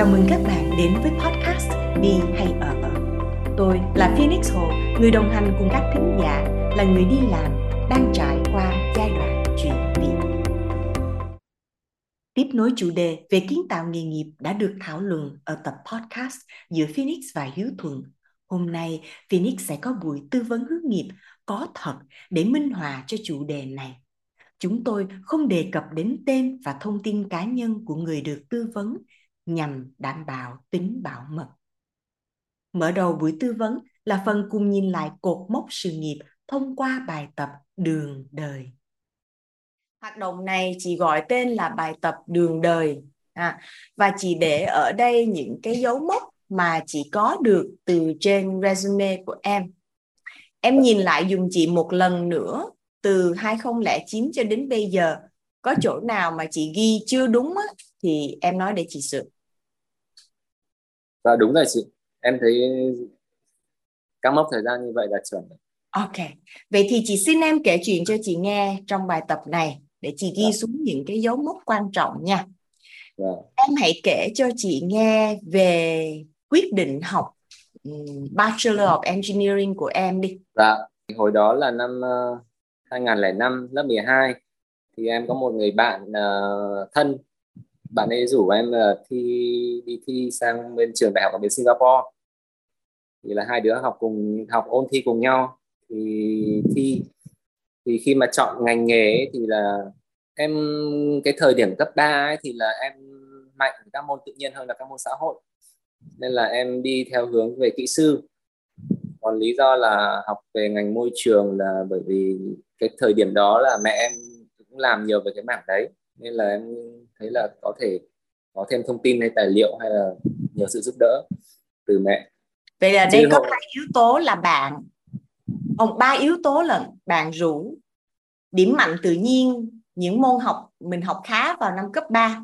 Chào mừng các bạn đến với podcast Đi hay ở. Tôi là Phoenix Hồ, người đồng hành cùng các thính giả, là người đi làm, đang trải qua giai đoạn chuyển biến. Tiếp nối chủ đề về kiến tạo nghề nghiệp đã được thảo luận ở tập podcast giữa Phoenix và Hiếu Thuận. Hôm nay, Phoenix sẽ có buổi tư vấn hướng nghiệp có thật để minh họa cho chủ đề này chúng tôi không đề cập đến tên và thông tin cá nhân của người được tư vấn nhằm đảm bảo tính bảo mật. Mở đầu buổi tư vấn là phần cùng nhìn lại cột mốc sự nghiệp thông qua bài tập Đường đời. Hoạt động này chỉ gọi tên là bài tập Đường đời à, và chỉ để ở đây những cái dấu mốc mà chỉ có được từ trên resume của em. Em nhìn lại dùng chị một lần nữa từ 2009 cho đến bây giờ có chỗ nào mà chị ghi chưa đúng á, thì em nói để chị sửa. Dạ đúng rồi chị. Em thấy các mốc thời gian như vậy là chuẩn. Ok. Vậy thì chị xin em kể chuyện cho chị nghe trong bài tập này để chị ghi dạ. xuống những cái dấu mốc quan trọng nha. Dạ. Em hãy kể cho chị nghe về quyết định học Bachelor of Engineering của em đi. Dạ, hồi đó là năm uh, 2005 lớp 12 thì em có một người bạn uh, thân bạn ấy rủ em là thi đi thi sang bên trường đại học ở bên Singapore. Thì là hai đứa học cùng học ôn thi cùng nhau. Thì thi thì khi mà chọn ngành nghề ấy, thì là em cái thời điểm cấp 3 ấy, thì là em mạnh các môn tự nhiên hơn là các môn xã hội. Nên là em đi theo hướng về kỹ sư. Còn lý do là học về ngành môi trường là bởi vì cái thời điểm đó là mẹ em cũng làm nhiều về cái mảng đấy nên là em thấy là có thể có thêm thông tin hay tài liệu hay là nhờ sự giúp đỡ từ mẹ vậy là đây Chứ có hai yếu tố là bạn ông ba yếu tố là bạn rủ điểm mạnh tự nhiên những môn học mình học khá vào năm cấp 3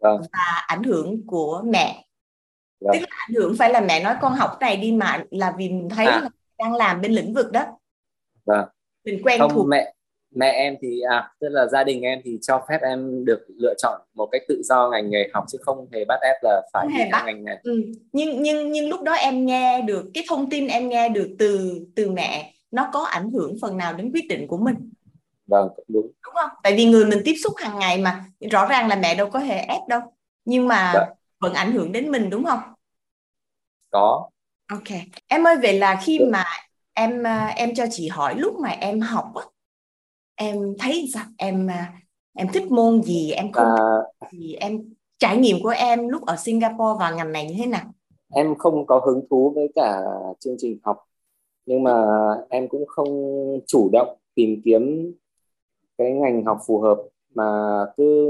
vâng. và ảnh hưởng của mẹ vâng. tức là ảnh hưởng phải là mẹ nói con học này đi mà là vì mình thấy à. là đang làm bên lĩnh vực đó vâng mình quen không, thuộc mẹ mẹ em thì à tức là gia đình em thì cho phép em được lựa chọn một cách tự do ngành nghề học chứ không hề bắt ép là phải không hề bắt. ngành này ừ. nhưng nhưng nhưng lúc đó em nghe được cái thông tin em nghe được từ từ mẹ nó có ảnh hưởng phần nào đến quyết định của mình vâng đúng đúng không tại vì người mình tiếp xúc hàng ngày mà rõ ràng là mẹ đâu có hề ép đâu nhưng mà dạ. vẫn ảnh hưởng đến mình đúng không có ok em ơi vậy là khi dạ. mà em à, em cho chị hỏi lúc mà em học á em thấy sao? Em à, em thích môn gì? Em không à, gì? Em trải nghiệm của em lúc ở Singapore vào ngành này như thế nào? em không có hứng thú với cả chương trình học nhưng mà em cũng không chủ động tìm kiếm cái ngành học phù hợp mà cứ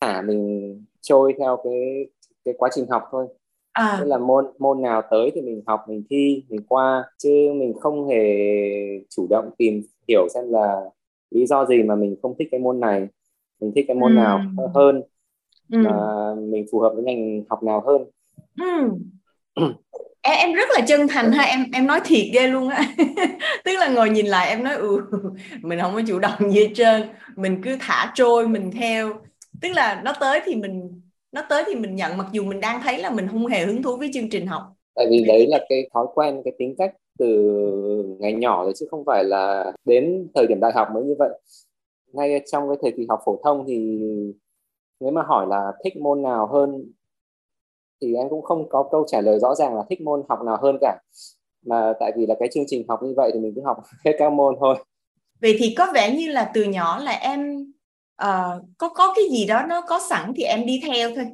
thả mình trôi theo cái cái quá trình học thôi. À. Tức là môn môn nào tới thì mình học mình thi mình qua chứ mình không hề chủ động tìm hiểu xem là lý do gì mà mình không thích cái môn này mình thích cái môn ừ. nào hơn ừ. mà mình phù hợp với ngành học nào hơn ừ. em em rất là chân thành ha em em nói thiệt ghê luôn á tức là ngồi nhìn lại em nói ừ mình không có chủ động gì hết trơn mình cứ thả trôi mình theo tức là nó tới thì mình nó tới thì mình nhận mặc dù mình đang thấy là mình không hề hứng thú với chương trình học tại vì đấy là cái thói quen cái tính cách từ ngày nhỏ rồi chứ không phải là đến thời điểm đại học mới như vậy. Ngay trong cái thời kỳ học phổ thông thì nếu mà hỏi là thích môn nào hơn thì anh cũng không có câu trả lời rõ ràng là thích môn học nào hơn cả. Mà tại vì là cái chương trình học như vậy thì mình cứ học hết các môn thôi. Vậy thì có vẻ như là từ nhỏ là em uh, có có cái gì đó nó có sẵn thì em đi theo thôi.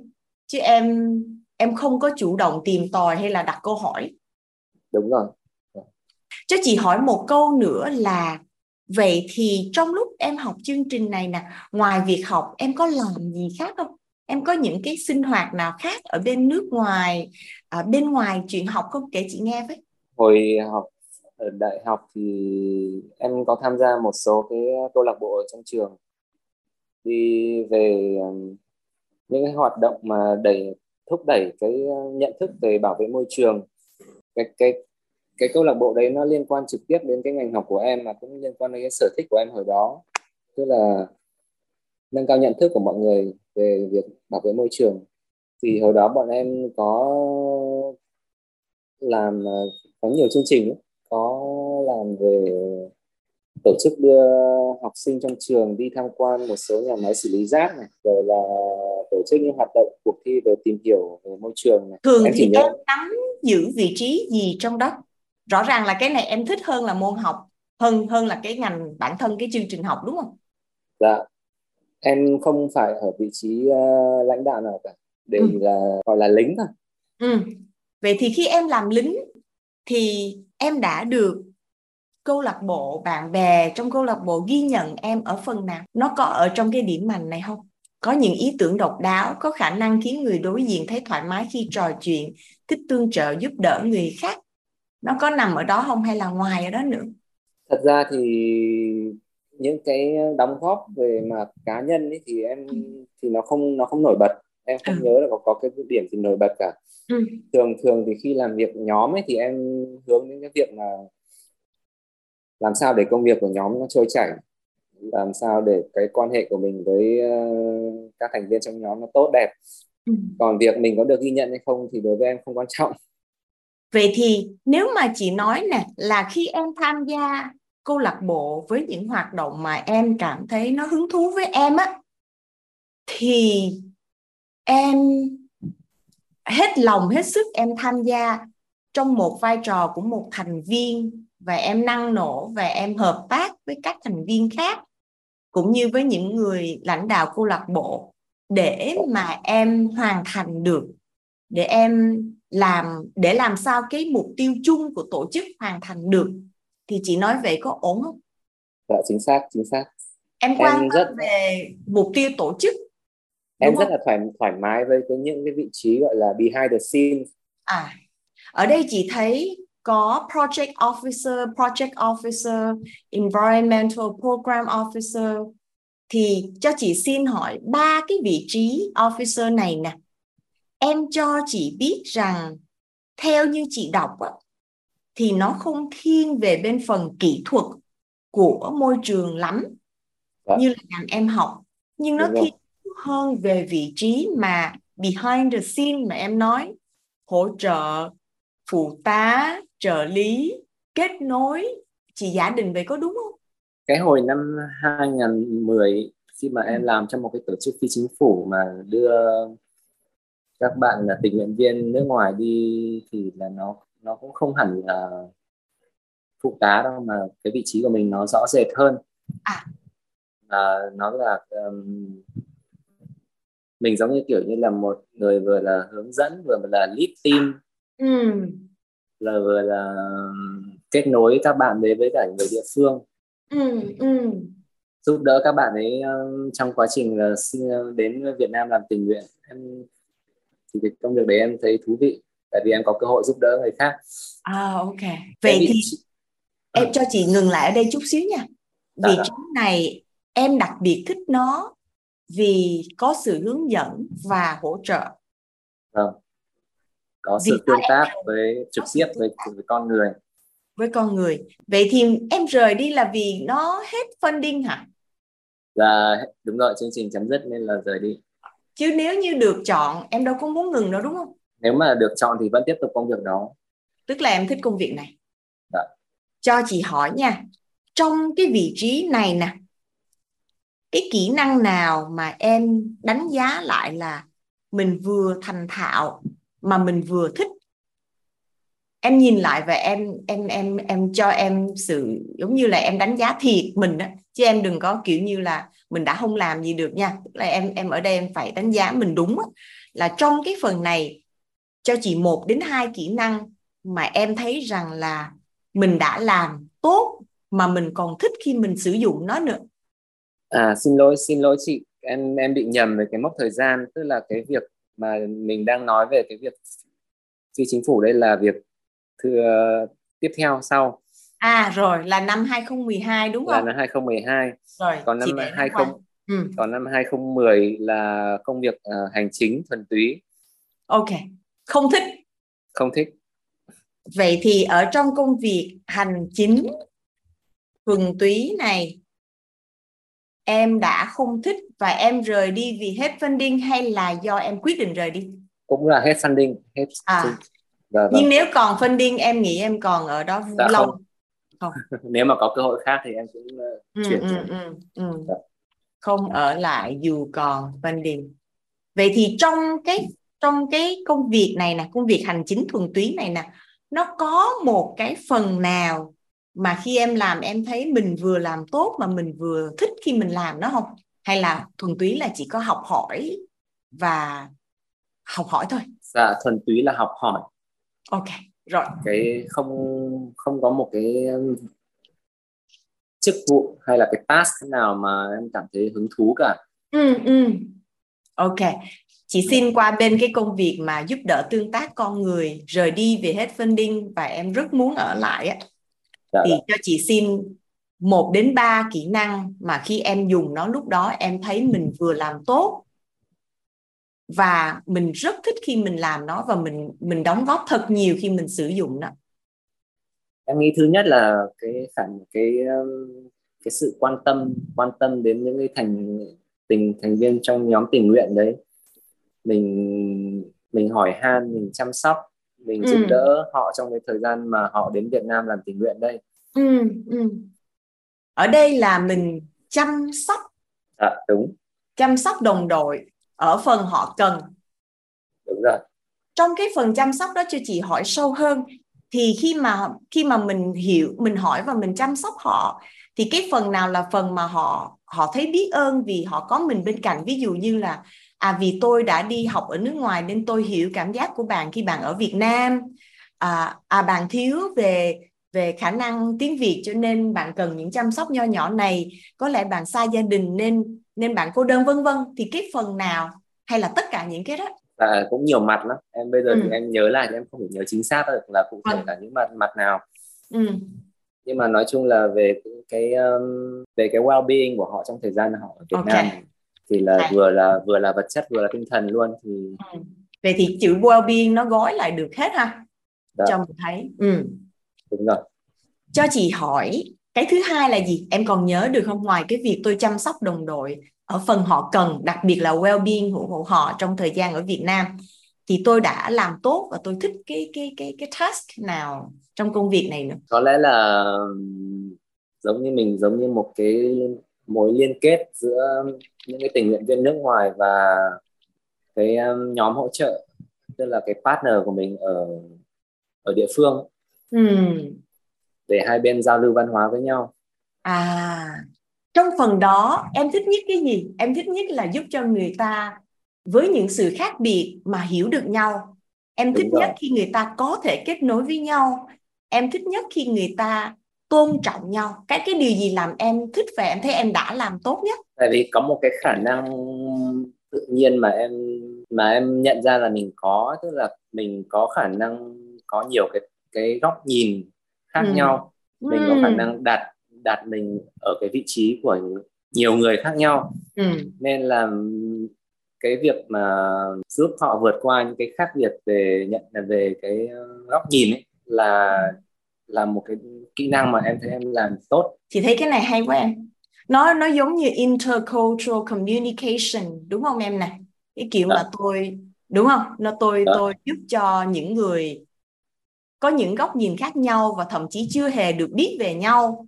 Chứ em em không có chủ động tìm tòi hay là đặt câu hỏi. Đúng rồi cho chị hỏi một câu nữa là, vậy thì trong lúc em học chương trình này nè, ngoài việc học, em có làm gì khác không? Em có những cái sinh hoạt nào khác ở bên nước ngoài ở bên ngoài chuyện học không? Kể chị nghe với. Hồi học ở đại học thì em có tham gia một số cái câu lạc bộ ở trong trường. Đi về những cái hoạt động mà đẩy, thúc đẩy cái nhận thức về bảo vệ môi trường, cái cái cái câu lạc bộ đấy nó liên quan trực tiếp đến cái ngành học của em mà cũng liên quan đến cái sở thích của em hồi đó. Tức là nâng cao nhận thức của mọi người về việc bảo vệ môi trường. Thì hồi đó bọn em có làm ờ, có nhiều chương trình có làm về tổ chức đưa học sinh trong trường đi tham quan một số nhà máy xử lý rác này rồi là tổ chức những hoạt động cuộc thi về tìm hiểu về môi trường này. Thường em thì nhớ... em nắm giữ vị trí gì trong đó rõ ràng là cái này em thích hơn là môn học hơn hơn là cái ngành bản thân cái chương trình học đúng không? Dạ. Em không phải ở vị trí uh, lãnh đạo nào cả. Để ừ. là gọi là lính thôi. Ừ. vậy thì khi em làm lính thì em đã được câu lạc bộ bạn bè trong câu lạc bộ ghi nhận em ở phần nào? Nó có ở trong cái điểm mạnh này không? Có những ý tưởng độc đáo có khả năng khiến người đối diện thấy thoải mái khi trò chuyện thích tương trợ giúp đỡ người khác nó có nằm ở đó không hay là ngoài ở đó nữa thật ra thì những cái đóng góp về mặt cá nhân ấy thì em ừ. thì nó không nó không nổi bật em không ừ. nhớ là có có cái điểm gì nổi bật cả ừ. thường thường thì khi làm việc nhóm ấy thì em hướng đến cái việc mà làm sao để công việc của nhóm nó trôi chảy làm sao để cái quan hệ của mình với uh, các thành viên trong nhóm nó tốt đẹp ừ. còn việc mình có được ghi nhận hay không thì đối với em không quan trọng vậy thì nếu mà chị nói nè, là khi em tham gia câu lạc bộ với những hoạt động mà em cảm thấy nó hứng thú với em á, thì em hết lòng, hết sức em tham gia trong một vai trò của một thành viên và em năng nổ và em hợp tác với các thành viên khác, cũng như với những người lãnh đạo câu lạc bộ, để mà em hoàn thành được để em làm để làm sao cái mục tiêu chung của tổ chức hoàn thành được thì chị nói vậy có ổn không? Dạ chính xác chính xác. Em quan em rất về mục tiêu tổ chức. Em rất là thoải thoải mái với cái những cái vị trí gọi là behind the scenes. À ở đây chị thấy có project officer, project officer, environmental program officer thì cho chị xin hỏi ba cái vị trí officer này nè. Em cho chị biết rằng theo như chị đọc á, thì nó không thiên về bên phần kỹ thuật của môi trường lắm dạ. như là ngành em học. Nhưng nó thiên hơn về vị trí mà behind the scene mà em nói. Hỗ trợ phụ tá trợ lý kết nối. Chị giả định vậy có đúng không? Cái hồi năm 2010 khi mà em ừ. làm trong một cái tổ chức phi chính phủ mà đưa các bạn là tình nguyện viên nước ngoài đi thì là nó nó cũng không hẳn là phụ tá đâu mà cái vị trí của mình nó rõ rệt hơn à. à nó là um, mình giống như kiểu như là một người vừa là hướng dẫn vừa là lead team ừ. là vừa là kết nối các bạn đến với cả người địa phương ừ. Ừ. giúp đỡ các bạn ấy trong quá trình là đến Việt Nam làm tình nguyện em thì cái công việc đấy em thấy thú vị tại vì em có cơ hội giúp đỡ người khác. À ok. Vậy thì chị... em cho chị ngừng lại ở đây chút xíu nha. Dạ, vị trí này em đặc biệt thích nó vì có sự hướng dẫn và hỗ trợ. Vâng. Có sự tương tác em... với trực tiếp với, với con người. Với con người. Vậy thì em rời đi là vì nó hết funding hả? Dạ đúng rồi chương trình chấm dứt nên là rời đi chứ nếu như được chọn em đâu có muốn ngừng đâu đúng không? Nếu mà được chọn thì vẫn tiếp tục công việc đó. Tức là em thích công việc này. Dạ. cho chị hỏi nha trong cái vị trí này nè cái kỹ năng nào mà em đánh giá lại là mình vừa thành thạo mà mình vừa thích? Em nhìn lại và em em em em cho em sự giống như là em đánh giá thiệt mình đó chứ em đừng có kiểu như là mình đã không làm gì được nha. Tức là em em ở đây em phải đánh giá mình đúng là trong cái phần này, cho chị một đến hai kỹ năng mà em thấy rằng là mình đã làm tốt mà mình còn thích khi mình sử dụng nó nữa. À xin lỗi xin lỗi chị. Em em bị nhầm về cái mốc thời gian. Tức là cái việc mà mình đang nói về cái việc phi chính phủ đây là việc thưa, tiếp theo sau à rồi là năm 2012 đúng không? là năm 2012 rồi còn năm 20 ừ. còn năm 2010 là công việc uh, hành chính thuần túy. Ok. Không thích. Không thích. Vậy thì ở trong công việc hành chính thuần túy này em đã không thích và em rời đi vì hết funding hay là do em quyết định rời đi? Cũng là hết funding hết à. Dạ, nhưng vâng. nếu còn funding em nghĩ em còn ở đó dạ, lâu. không. Không? Nếu mà có cơ hội khác thì em cũng uh, ừ, chuyển ừ, ừ, ừ. Dạ. không ở lại dù còn funding vậy thì trong cái trong cái công việc này nè công việc hành chính thuần túy này nè nó có một cái phần nào mà khi em làm em thấy mình vừa làm tốt mà mình vừa thích khi mình làm nó không? Hay là thuần túy là chỉ có học hỏi và học hỏi thôi? Dạ thuần túy là học hỏi. Ok rồi. Cái không không có một cái um, chức vụ hay là cái task nào mà em cảm thấy hứng thú cả. Ừ ừ. Ok. Chị xin qua bên cái công việc mà giúp đỡ tương tác con người rời đi về hết funding và em rất muốn ở lại á. Dạ, thì dạ. cho chị xin một đến ba kỹ năng mà khi em dùng nó lúc đó em thấy mình vừa làm tốt và mình rất thích khi mình làm nó và mình mình đóng góp thật nhiều khi mình sử dụng nó. Em nghĩ thứ nhất là cái phản cái um, cái sự quan tâm quan tâm đến những cái thành tình thành viên trong nhóm tình nguyện đấy. Mình mình hỏi han mình chăm sóc mình ừ. giúp đỡ họ trong cái thời gian mà họ đến Việt Nam làm tình nguyện đây. Ừ, ừ. ở đây là mình chăm sóc à, đúng. Chăm sóc đồng đội ở phần họ cần. Đúng rồi. Trong cái phần chăm sóc đó cho chị hỏi sâu hơn thì khi mà khi mà mình hiểu mình hỏi và mình chăm sóc họ thì cái phần nào là phần mà họ họ thấy biết ơn vì họ có mình bên cạnh? Ví dụ như là à vì tôi đã đi học ở nước ngoài nên tôi hiểu cảm giác của bạn khi bạn ở Việt Nam. À, à bạn thiếu về về khả năng tiếng Việt cho nên bạn cần những chăm sóc nho nhỏ này có lẽ bạn xa gia đình nên nên bạn cô đơn vân vân thì cái phần nào hay là tất cả những cái đó à, cũng nhiều mặt lắm em bây giờ ừ. thì em nhớ lại em không thể nhớ chính xác được là cụ thể ừ. là những mặt mặt nào ừ. nhưng mà nói chung là về cái um, về cái well being của họ trong thời gian họ ở Việt okay. Nam thì là à. vừa là vừa là vật chất vừa là tinh thần luôn thì ừ. vậy thì chữ well being nó gói lại được hết ha Đó. cho mình thấy ừ. Đúng rồi. Cho chị hỏi cái thứ hai là gì? Em còn nhớ được không? Ngoài cái việc tôi chăm sóc đồng đội ở phần họ cần đặc biệt là well-being của, họ trong thời gian ở Việt Nam thì tôi đã làm tốt và tôi thích cái cái cái cái task nào trong công việc này nữa? Có lẽ là giống như mình giống như một cái mối liên kết giữa những cái tình nguyện viên nước ngoài và cái um, nhóm hỗ trợ tức là cái partner của mình ở ở địa phương ừ. để hai bên giao lưu văn hóa với nhau. À trong phần đó em thích nhất cái gì? Em thích nhất là giúp cho người ta với những sự khác biệt mà hiểu được nhau. Em thích nhất khi người ta có thể kết nối với nhau. Em thích nhất khi người ta tôn trọng nhau. Cái cái điều gì làm em thích và em thấy em đã làm tốt nhất? Tại vì có một cái khả năng tự nhiên mà em mà em nhận ra là mình có tức là mình có khả năng có nhiều cái cái góc nhìn khác ừ. nhau mình ừ. có khả năng đặt đặt mình ở cái vị trí của nhiều người khác nhau ừ. nên là cái việc mà giúp họ vượt qua những cái khác biệt về nhận là về cái góc nhìn ấy là là một cái kỹ năng mà em thấy em làm tốt chị thấy cái này hay quá em nó nó giống như intercultural communication đúng không em nè cái kiểu Đó. mà tôi đúng không nó tôi Đó. tôi giúp cho những người có những góc nhìn khác nhau và thậm chí chưa hề được biết về nhau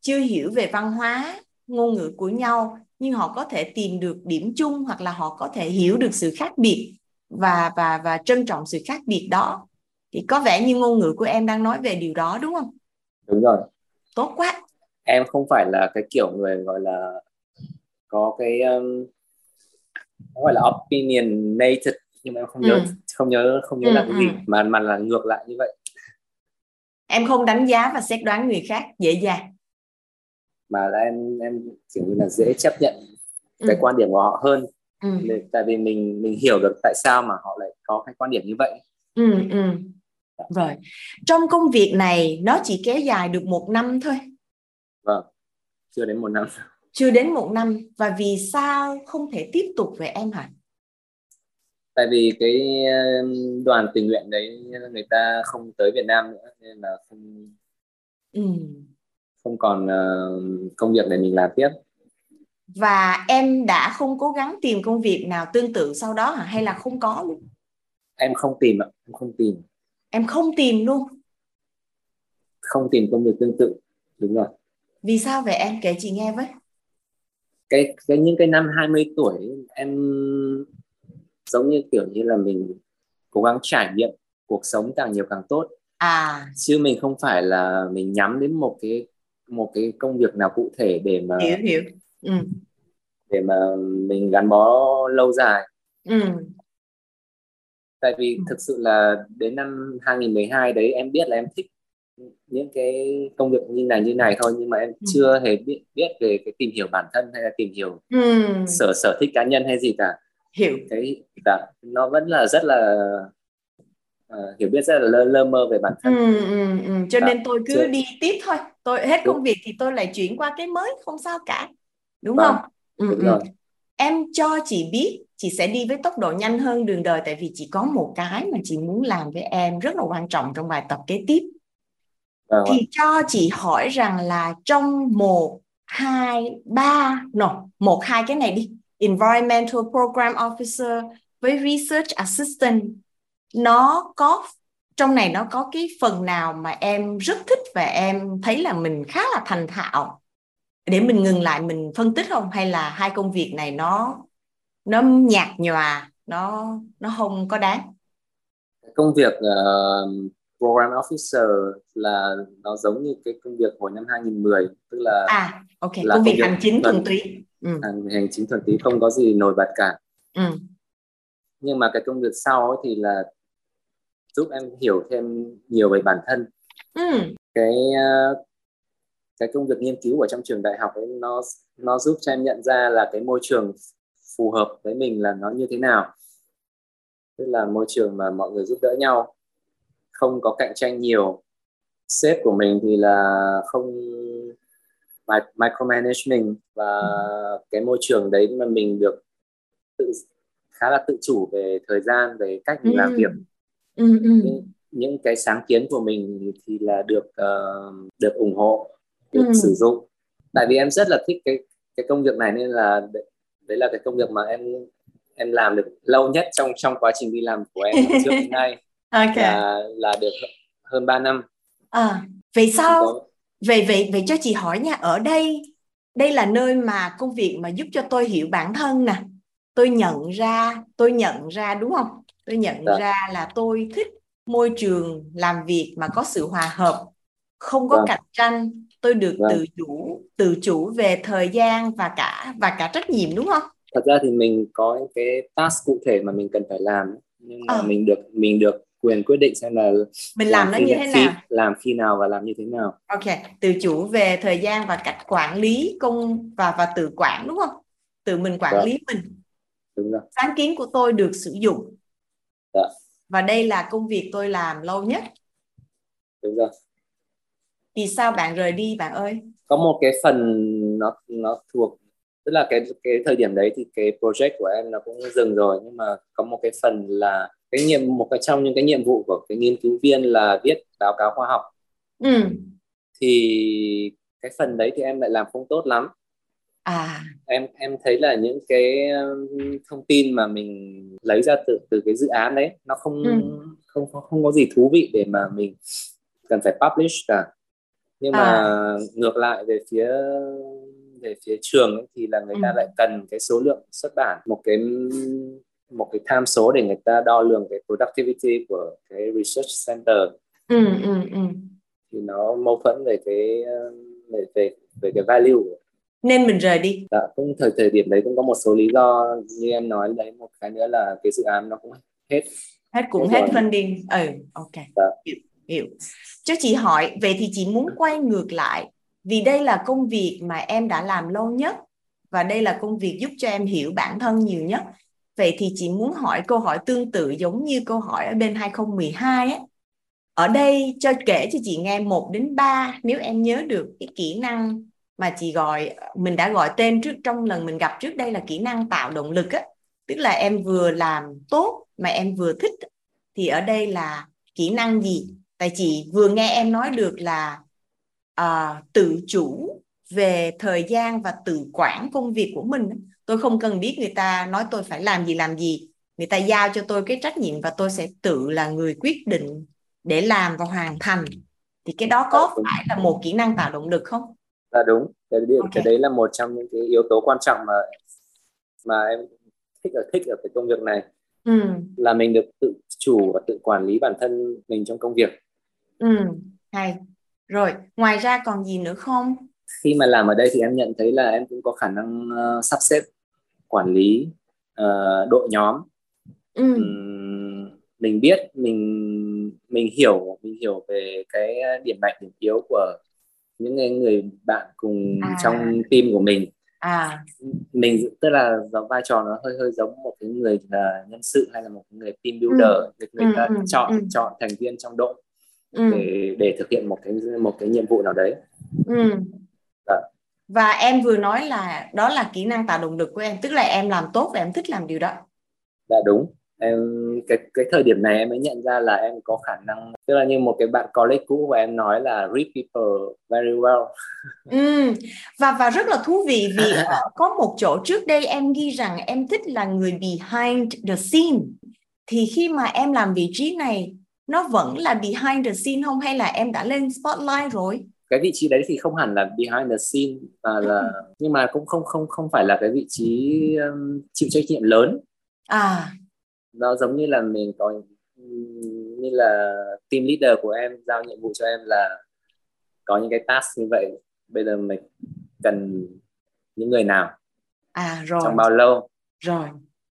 chưa hiểu về văn hóa ngôn ngữ của nhau nhưng họ có thể tìm được điểm chung hoặc là họ có thể hiểu được sự khác biệt và và và trân trọng sự khác biệt đó. Thì có vẻ như ngôn ngữ của em đang nói về điều đó đúng không? Đúng rồi. Tốt quá. Em không phải là cái kiểu người gọi là có cái um, gọi là opinionated nhưng mà em không nhớ ừ. không nhớ không nhớ ừ, là cái ừ. gì mà mà là ngược lại như vậy. Em không đánh giá và xét đoán người khác dễ dàng. Mà là em em kiểu như là dễ chấp nhận cái ừ. quan điểm của họ hơn. Ừ. tại vì mình mình hiểu được tại sao mà họ lại có cái quan điểm như vậy. Ừ, ừ. rồi. Trong công việc này nó chỉ kéo dài được một năm thôi. Vâng. Chưa đến một năm. Chưa đến một năm. Và vì sao không thể tiếp tục với em hả tại vì cái đoàn tình nguyện đấy người ta không tới Việt Nam nữa nên là không ừ. không còn uh, công việc để mình làm tiếp. Và em đã không cố gắng tìm công việc nào tương tự sau đó hả? Hay là không có? Luôn em không tìm ạ em không tìm. Em không tìm luôn? Không tìm công việc tương tự đúng rồi. Vì sao vậy em? Kể chị nghe với. Cái cái những cái năm 20 tuổi em giống như kiểu như là mình cố gắng trải nghiệm cuộc sống càng nhiều càng tốt à chứ mình không phải là mình nhắm đến một cái một cái công việc nào cụ thể để mà hiểu hiểu ừ. để mà mình gắn bó lâu dài ừ. tại vì ừ. thực sự là đến năm 2012 đấy em biết là em thích những cái công việc như này như này thôi nhưng mà em ừ. chưa hề biết biết về cái tìm hiểu bản thân hay là tìm hiểu ừ. sở sở thích cá nhân hay gì cả hiểu. Cái dạ, nó vẫn là rất là uh, hiểu biết rất là lơ, lơ mơ về bản thân. Ừ, ừ, ừ. cho dạ, nên tôi cứ chưa... đi tiếp thôi. Tôi hết công việc thì tôi lại chuyển qua cái mới không sao cả. Đúng vâng. không? Ừ, đúng ừ. rồi. em cho chị biết chị sẽ đi với tốc độ nhanh hơn đường đời tại vì chị có một cái mà chị muốn làm với em rất là quan trọng trong bài tập kế tiếp. Vâng, thì cho chị hỏi rằng là trong một hai ba no một hai cái này đi environmental program officer với research assistant. Nó có trong này nó có cái phần nào mà em rất thích và em thấy là mình khá là thành thạo? Để mình ngừng lại mình phân tích không? Hay là hai công việc này nó nó nhạt nhòa nó nó không có đáng? Công việc uh, program officer là nó giống như cái công việc hồi năm 2010 tức là à ok là công, việc, việc hành chính thuần túy ừ. hành, chính thuần túy không có gì nổi bật cả ừ. nhưng mà cái công việc sau ấy thì là giúp em hiểu thêm nhiều về bản thân ừ. cái uh, cái công việc nghiên cứu ở trong trường đại học ấy nó nó giúp cho em nhận ra là cái môi trường phù hợp với mình là nó như thế nào tức là môi trường mà mọi người giúp đỡ nhau không có cạnh tranh nhiều sếp của mình thì là không micromanagement và cái môi trường đấy mà mình được tự khá là tự chủ về thời gian về cách mình ừ. làm việc ừ, ừ. những, những cái sáng kiến của mình thì là được uh, được ủng hộ được ừ. sử dụng tại vì em rất là thích cái cái công việc này nên là đấy là cái công việc mà em em làm được lâu nhất trong trong quá trình đi làm của em trước đến nay okay. là là được hơn 3 năm à, vậy sao về về về cho chị hỏi nha ở đây đây là nơi mà công việc mà giúp cho tôi hiểu bản thân nè tôi nhận ra tôi nhận ra đúng không tôi nhận dạ. ra là tôi thích môi trường làm việc mà có sự hòa hợp không có dạ. cạnh tranh tôi được dạ. tự chủ tự chủ về thời gian và cả và cả trách nhiệm đúng không thật ra thì mình có cái task cụ thể mà mình cần phải làm nhưng mà à. mình được mình được quyền quyết định xem là mình làm, làm nó như thế khi, nào. làm khi nào và làm như thế nào. Ok tự chủ về thời gian và cách quản lý công và và tự quản đúng không? Tự mình quản dạ. lý mình. Đúng rồi. Sáng kiến của tôi được sử dụng. Dạ. và đây là công việc tôi làm lâu nhất. Đúng rồi. Vì sao bạn rời đi bạn ơi? Có một cái phần nó nó thuộc tức là cái cái thời điểm đấy thì cái project của em nó cũng dừng rồi nhưng mà có một cái phần là cái nhiệm một cái trong những cái nhiệm vụ của cái nghiên cứu viên là viết báo cáo khoa học ừ. thì cái phần đấy thì em lại làm không tốt lắm à em em thấy là những cái um, thông tin mà mình lấy ra từ từ cái dự án đấy nó không ừ. không không không có gì thú vị để mà mình cần phải publish cả nhưng mà à. ngược lại về phía về phía trường ấy, thì là người ừ. ta lại cần cái số lượng xuất bản một cái một cái tham số để người ta đo lường cái productivity của cái research center. Ừ, ừ, ừ. thì nó mâu thuẫn về cái về về về cái value. Nên mình rời đi. Dạ, cũng thời thời điểm đấy cũng có một số lý do như em nói đấy. Một cái nữa là cái dự án nó cũng hết. Hết cũng hết, hết funding ừ ok. Dạ. hiểu, hiểu. Cho chị hỏi về thì chị muốn quay ngược lại. Vì đây là công việc mà em đã làm lâu nhất và đây là công việc giúp cho em hiểu bản thân nhiều nhất vậy thì chị muốn hỏi câu hỏi tương tự giống như câu hỏi ở bên 2012 á. Ở đây cho kể cho chị nghe 1 đến 3 nếu em nhớ được cái kỹ năng mà chị gọi mình đã gọi tên trước trong lần mình gặp trước đây là kỹ năng tạo động lực á. Tức là em vừa làm tốt mà em vừa thích thì ở đây là kỹ năng gì? Tại chị vừa nghe em nói được là uh, tự chủ về thời gian và tự quản công việc của mình tôi không cần biết người ta nói tôi phải làm gì làm gì. Người ta giao cho tôi cái trách nhiệm và tôi sẽ tự là người quyết định để làm và hoàn thành. Thì cái đó có Đúng. phải là một kỹ năng tạo động lực không? Là đúng. Cái, đấy- Ok. cái đấy là một trong những cái yếu tố quan trọng mà mà em thích ở thích ở cái công việc này. Ừ. Là mình được tự chủ và tự quản lý bản thân mình trong công việc. Ừ hay. Rồi ngoài ra còn gì nữa không? Khi mà làm ở đây thì em nhận thấy là em cũng có khả năng ờ, sắp xếp quản lý ờ, đội nhóm. Ừ. Ừm, mình biết mình mình hiểu mình hiểu về cái điểm mạnh điểm yếu của những người, bạn cùng À. trong team của mình. À. Mình tức là vai trò nó hơi hơi giống một cái người là nhân sự hay là một người team builder người, người Ừ, ta ừ, chọn ừ. chọn thành viên trong đội ừ. để để thực hiện một cái một cái nhiệm vụ nào đấy. Ừ. Dạ. Và em vừa nói là đó là kỹ năng tạo động lực của em tức là em làm tốt và em thích làm điều đó là đúng em cái cái thời điểm này em mới nhận ra là em có khả năng tức là như một cái bạn colleague cũ của em nói là read people very well Ừ. Và và rất là thú vị vì ở có một chỗ trước đây em ghi rằng em thích là người behind the scene thì khi mà em làm vị trí này nó vẫn là behind the scene không hay là em đã lên spotlight rồi? Cái vị trí đấy thì không hẳn là behind the scene mà là nhưng mà cũng không không không phải là cái vị trí um, chịu trách nhiệm lớn. À, nó giống như là mình có như là team leader của em giao nhiệm vụ cho em là có những cái task như vậy. Bây giờ mình cần những người nào? À rồi, trong bao lâu? Rồi,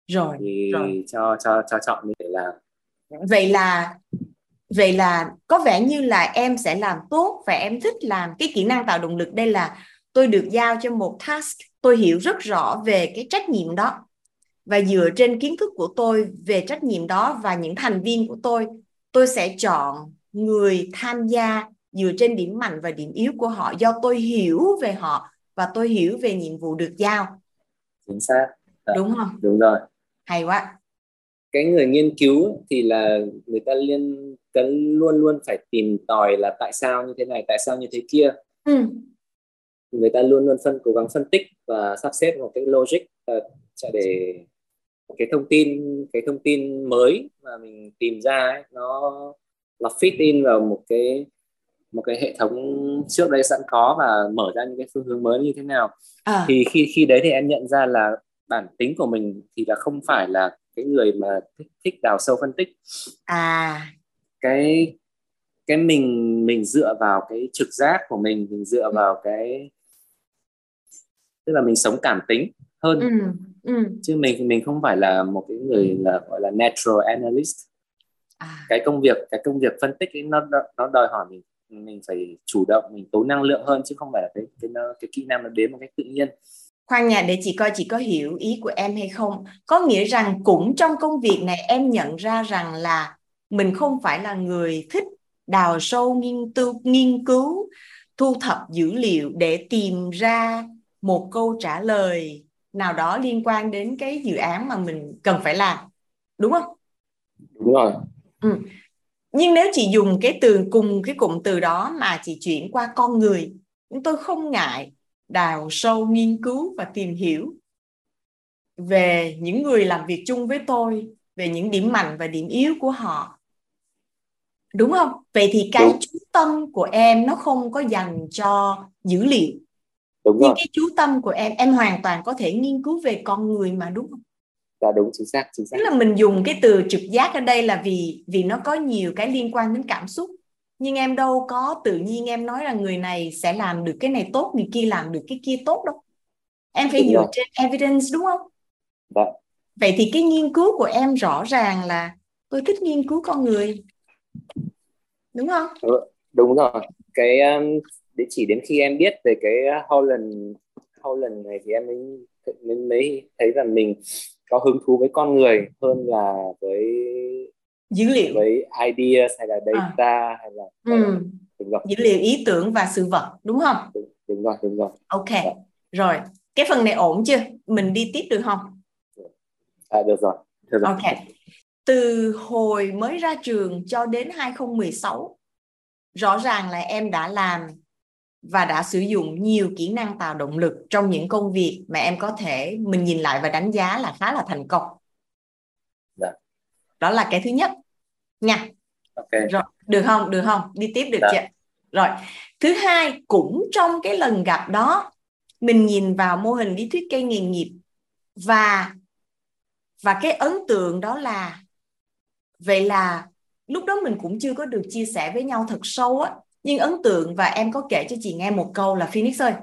rồi, thì rồi. cho cho cho chọn để làm. Vậy là vậy là có vẻ như là em sẽ làm tốt và em thích làm cái kỹ năng tạo động lực. Đây là tôi được giao cho một task. Tôi hiểu rất rõ về cái trách nhiệm đó. Và dựa trên kiến thức của tôi về trách nhiệm đó và những thành viên của tôi tôi sẽ chọn người tham gia dựa trên điểm mạnh và điểm yếu của họ do tôi hiểu về họ và tôi hiểu về nhiệm vụ được giao. Chính xác. Dạ. đúng không? Đúng rồi. Hay quá. Cái người nghiên cứu thì là người ta liên cần luôn luôn phải tìm tòi là tại sao như thế này tại sao như thế kia. Ừ. người ta luôn luôn phân cố gắng phân tích và sắp xếp một cái logic uh, để cái thông tin cái thông tin mới mà mình tìm ra ấy, nó nó fit in vào một cái một cái hệ thống trước đây sẵn có và mở ra những cái phương hướng mới như thế nào. À, thì khi khi đấy thì em nhận ra là bản tính của mình thì là không phải là cái người mà thích, thích đào sâu phân tích. À cái cái mình mình dựa vào cái trực giác của mình mình dựa vào cái tức là mình sống cảm tính hơn ừ. Ừ. chứ mình mình không phải là một cái người là gọi là natural analyst À. cái công việc cái công việc phân tích ấy, nó nó đòi hỏi mình mình phải chủ động mình tốn năng lượng hơn chứ không phải là cái cái nó, cái kỹ năng nó đến một cách tự nhiên Khoan nhà để chị coi chị có hiểu ý của em hay không. Có nghĩa rằng cũng trong công việc này em nhận ra rằng là mình không phải là người thích đào sâu nghiên cứu, nghiên cứu thu thập dữ liệu để tìm ra một câu trả lời nào đó liên quan đến cái dự án mà mình cần phải làm. Đúng không? đúng rồi Nhưng nếu chị dùng cái từ cùng cái cụm từ đó mà chị chuyển qua con người, tôi không ngại đào sâu nghiên cứu và tìm hiểu về những người làm việc chung với tôi về những điểm mạnh và điểm yếu của họ đúng không? Vậy thì cái Đúng. chú tâm của em nó không có dành cho dữ liệu. Đúng nhưng rồi. cái chú tâm của em em hoàn toàn có thể nghiên cứu về con người mà đúng không? Là đúng chính xác chính xác. Tức là mình dùng cái từ trực giác ở đây là vì vì nó có nhiều cái liên quan đến cảm xúc. Nhưng em đâu có tự nhiên em nói là người này sẽ làm được cái này tốt người kia làm được cái kia tốt đâu. Em phải Đúng dựa rồi. trên evidence đúng không? Vâng. vậy thì cái nghiên cứu của em rõ ràng là tôi thích nghiên cứu con người đúng không? Đúng rồi. Cái um, để chỉ đến khi em biết về cái Holland Holland này thì em mới mới, mới thấy rằng mình có hứng thú với con người hơn là với dữ liệu. với ideas hay là data hay là ừ. đúng rồi. Dữ liệu ý tưởng và sự vật đúng không? Đúng, đúng rồi đúng rồi. Ok. Rồi cái phần này ổn chưa? Mình đi tiếp được không? À, được rồi. Được rồi. Ok. Từ hồi mới ra trường cho đến 2016, rõ ràng là em đã làm và đã sử dụng nhiều kỹ năng tạo động lực trong những công việc mà em có thể mình nhìn lại và đánh giá là khá là thành công. đó là cái thứ nhất nha okay. rồi được không được không đi tiếp được Đã. chưa rồi thứ hai cũng trong cái lần gặp đó mình nhìn vào mô hình lý thuyết cây nghề nghiệp và và cái ấn tượng đó là vậy là lúc đó mình cũng chưa có được chia sẻ với nhau thật sâu á. Nhưng ấn tượng và em có kể cho chị nghe một câu là Phoenix ơi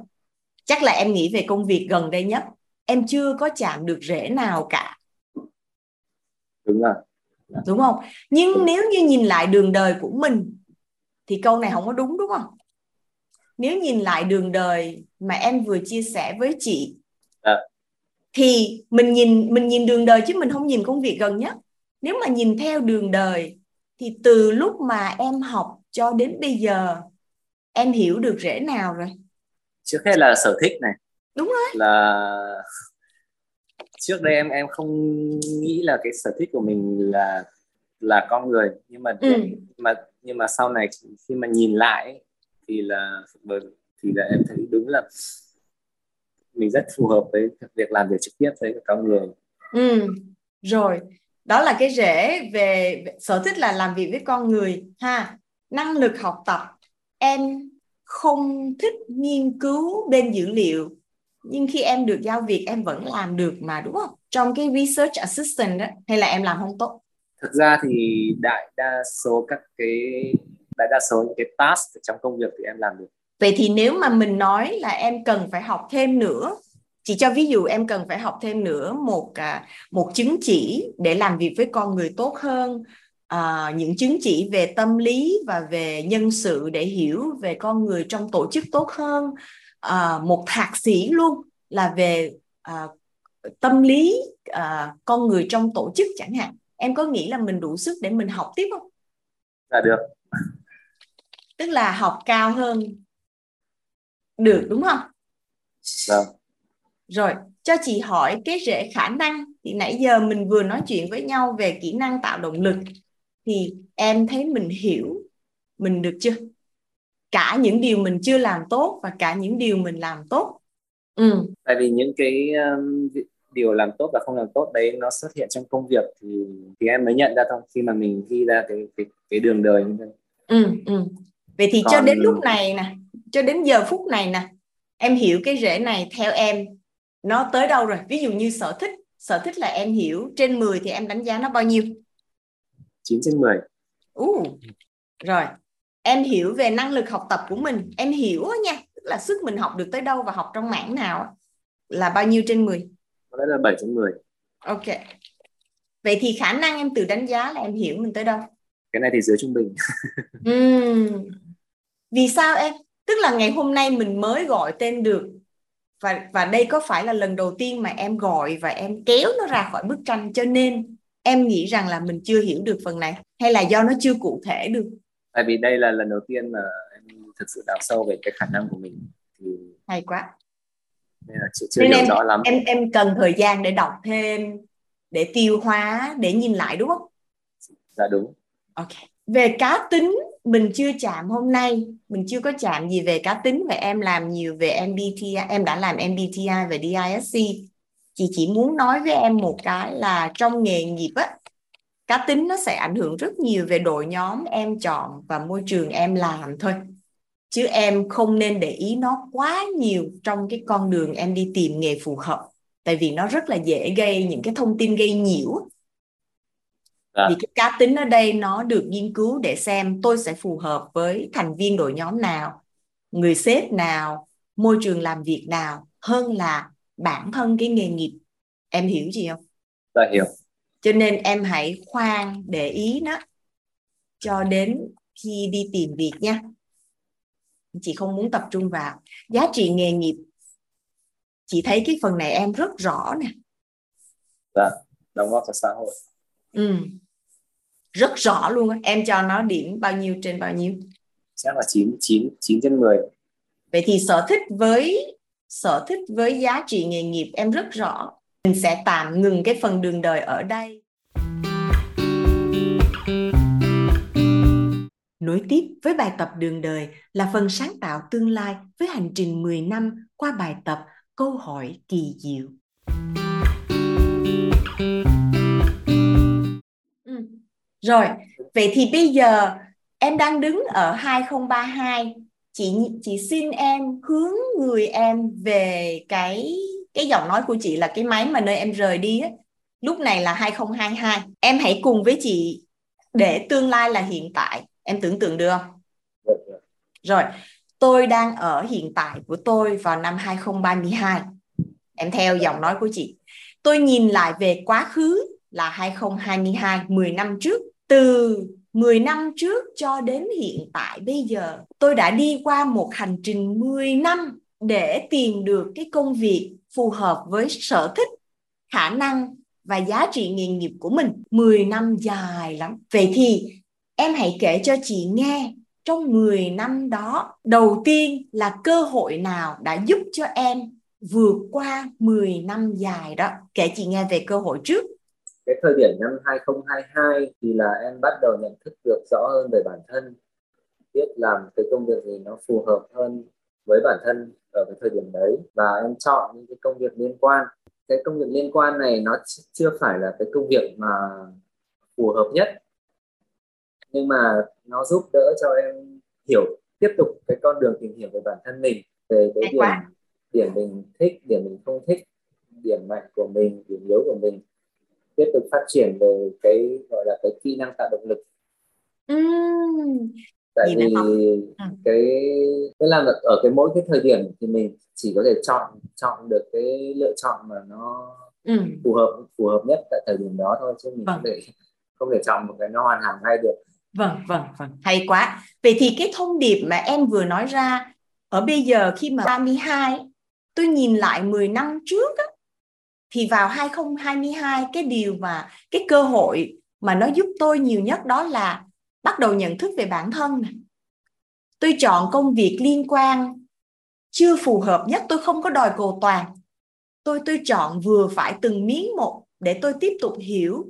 chắc là em nghĩ về công việc gần đây nhất em chưa có chạm được rễ nào cả. Đúng rồi. Đúng không? Nhưng nếu như nhìn lại đường đời của mình thì câu này không có đúng đúng không? Nếu nhìn lại đường đời mà em vừa chia sẻ với chị à. thì mình nhìn mình nhìn đường đời chứ mình không nhìn công việc gần nhất nếu mà nhìn theo đường đời thì từ lúc mà em học cho đến bây giờ em hiểu được rễ nào rồi. Trước hết là sở thích này. Đúng rồi. Là trước đây em em không nghĩ là cái sở thích của mình là là con người. Nhưng mà ừ. mà nhưng mà sau này khi mà nhìn lại thì là thì là em thấy đúng là mình rất phù hợp với việc làm việc trực tiếp với con người. Ừ. rồi đó là cái rễ về sở thích là làm việc với con người ha. Năng lực học tập. Em không thích nghiên cứu bên dữ liệu. Nhưng khi em được giao việc em vẫn làm được mà đúng không? Trong cái research assistant đó hay là em làm không tốt? Thực ra thì đại đa số các cái đại đa số những cái task trong công việc thì em làm được. Vậy thì nếu mà mình nói là em cần phải học thêm nữa chỉ cho ví dụ em cần phải học thêm nữa một à, một chứng chỉ để làm việc với con người tốt hơn à, những chứng chỉ về tâm lý và về nhân sự để hiểu về con người trong tổ chức tốt hơn à, một thạc sĩ luôn là về à, tâm lý à, con người trong tổ chức chẳng hạn em có nghĩ là mình đủ sức để mình học tiếp không? Dạ được. Tức là học cao hơn được đúng không? Vâng. Rồi, cho chị hỏi cái rễ khả năng thì nãy giờ mình vừa nói chuyện với nhau về kỹ năng tạo động lực thì em thấy mình hiểu mình được chưa? Cả những điều mình chưa làm tốt và cả những điều mình làm tốt. Ừ. Tại vì những cái um, điều làm tốt và không làm tốt đấy nó xuất hiện trong công việc thì thì em mới nhận ra thôi khi mà mình ghi ra cái cái cái đường đời như thế. Ừ, ừ. Vậy thì Còn... cho đến lúc này nè, cho đến giờ phút này nè, em hiểu cái rễ này theo em nó tới đâu rồi? Ví dụ như sở thích, sở thích là em hiểu trên 10 thì em đánh giá nó bao nhiêu? 9 trên 10. Uh, rồi, em hiểu về năng lực học tập của mình, em hiểu nha, tức là sức mình học được tới đâu và học trong mảng nào là bao nhiêu trên 10? Có lẽ là 7 trên 10. Ok. Vậy thì khả năng em tự đánh giá là em hiểu mình tới đâu? Cái này thì dưới trung bình. uhm. Vì sao em? Tức là ngày hôm nay mình mới gọi tên được và và đây có phải là lần đầu tiên mà em gọi và em kéo nó ra khỏi bức tranh cho nên em nghĩ rằng là mình chưa hiểu được phần này? Hay là do nó chưa cụ thể được? Tại vì đây là lần đầu tiên mà em thực sự đào sâu về cái khả năng của mình. Thì hay quá. nên là chưa, chưa hiểu em, rõ lắm. em em cần thời gian để đọc thêm để tiêu hóa để nhìn lại đúng không? Dạ đúng. Ok. Về cá tính mình chưa chạm hôm nay, mình chưa có chạm gì về cá tính và em làm nhiều về MBTI em đã làm MBTI và DISC chị chỉ muốn nói với em một cái là trong nghề nghiệp á, cá tính nó sẽ ảnh hưởng rất nhiều về đội nhóm em chọn và môi trường em làm thôi. Chứ em không nên để ý nó quá nhiều trong cái con đường em đi tìm nghề phù hợp. Tại vì nó rất là dễ gây những cái thông tin gây nhiễu à. vì cái cá tính ở đây nó được nghiên cứu để xem tôi sẽ phù hợp với thành viên đội nhóm nào người sếp nào môi trường làm việc nào hơn là bản thân cái nghề nghiệp. Em hiểu gì không? Dạ hiểu. Cho nên em hãy khoan để ý nó cho đến khi đi tìm việc nha. Chị không muốn tập trung vào. Giá trị nghề nghiệp chị thấy cái phần này em rất rõ nè. Dạ đóng góp cho xã hội. Ừ rất rõ luôn em cho nó điểm bao nhiêu trên bao nhiêu? Chắc là 9 9 9 trên 10 vậy thì sở thích với sở thích với giá trị nghề nghiệp em rất rõ. Mình sẽ tạm ngừng cái phần đường đời ở đây. Nối tiếp với bài tập đường đời là phần sáng tạo tương lai với hành trình 10 năm qua bài tập câu hỏi kỳ diệu. Rồi, vậy thì bây giờ em đang đứng ở 2032 chị chị xin em hướng người em về cái cái giọng nói của chị là cái máy mà nơi em rời đi á. Lúc này là 2022 em hãy cùng với chị để tương lai là hiện tại. Em tưởng tượng được không? Rồi, tôi đang ở hiện tại của tôi vào năm 2032 em theo giọng nói của chị. Tôi nhìn lại về quá khứ là 2022 10 năm trước từ 10 năm trước cho đến hiện tại bây giờ, tôi đã đi qua một hành trình 10 năm để tìm được cái công việc phù hợp với sở thích, khả năng và giá trị nghề nghiệp của mình. 10 năm dài lắm. Vậy thì em hãy kể cho chị nghe, trong 10 năm đó, đầu tiên là cơ hội nào đã giúp cho em vượt qua 10 năm dài đó? Kể chị nghe về cơ hội trước cái thời điểm năm 2022 thì là em bắt đầu nhận thức được rõ hơn về bản thân biết làm cái công việc gì nó phù hợp hơn với bản thân ở cái thời điểm đấy. Và em chọn những cái công việc liên quan. Cái công việc liên quan này nó chưa phải là cái công việc mà phù hợp nhất. Nhưng mà nó giúp đỡ cho em hiểu tiếp tục cái con đường tìm hiểu về bản thân mình về cái điểm điểm mình thích điểm mình không thích điểm mạnh của mình điểm yếu của mình tiếp tục phát triển về cái gọi là cái kỹ năng tạo động lực uhm. tại vì ừ. cái cái làm ở cái mỗi cái thời điểm thì mình chỉ có thể chọn chọn được cái lựa chọn mà nó ừ. phù hợp phù hợp nhất tại thời điểm đó thôi chứ mình vâng. không thể không thể chọn một cái nó hoàn hảo ngay được vâng vâng vâng hay quá vậy thì cái thông điệp mà em vừa nói ra ở bây giờ khi mà 32 tôi nhìn lại 10 năm trước á, thì vào 2022 cái điều mà, cái cơ hội mà nó giúp tôi nhiều nhất đó là bắt đầu nhận thức về bản thân này. tôi chọn công việc liên quan, chưa phù hợp nhất, tôi không có đòi cầu toàn tôi tôi chọn vừa phải từng miếng một để tôi tiếp tục hiểu,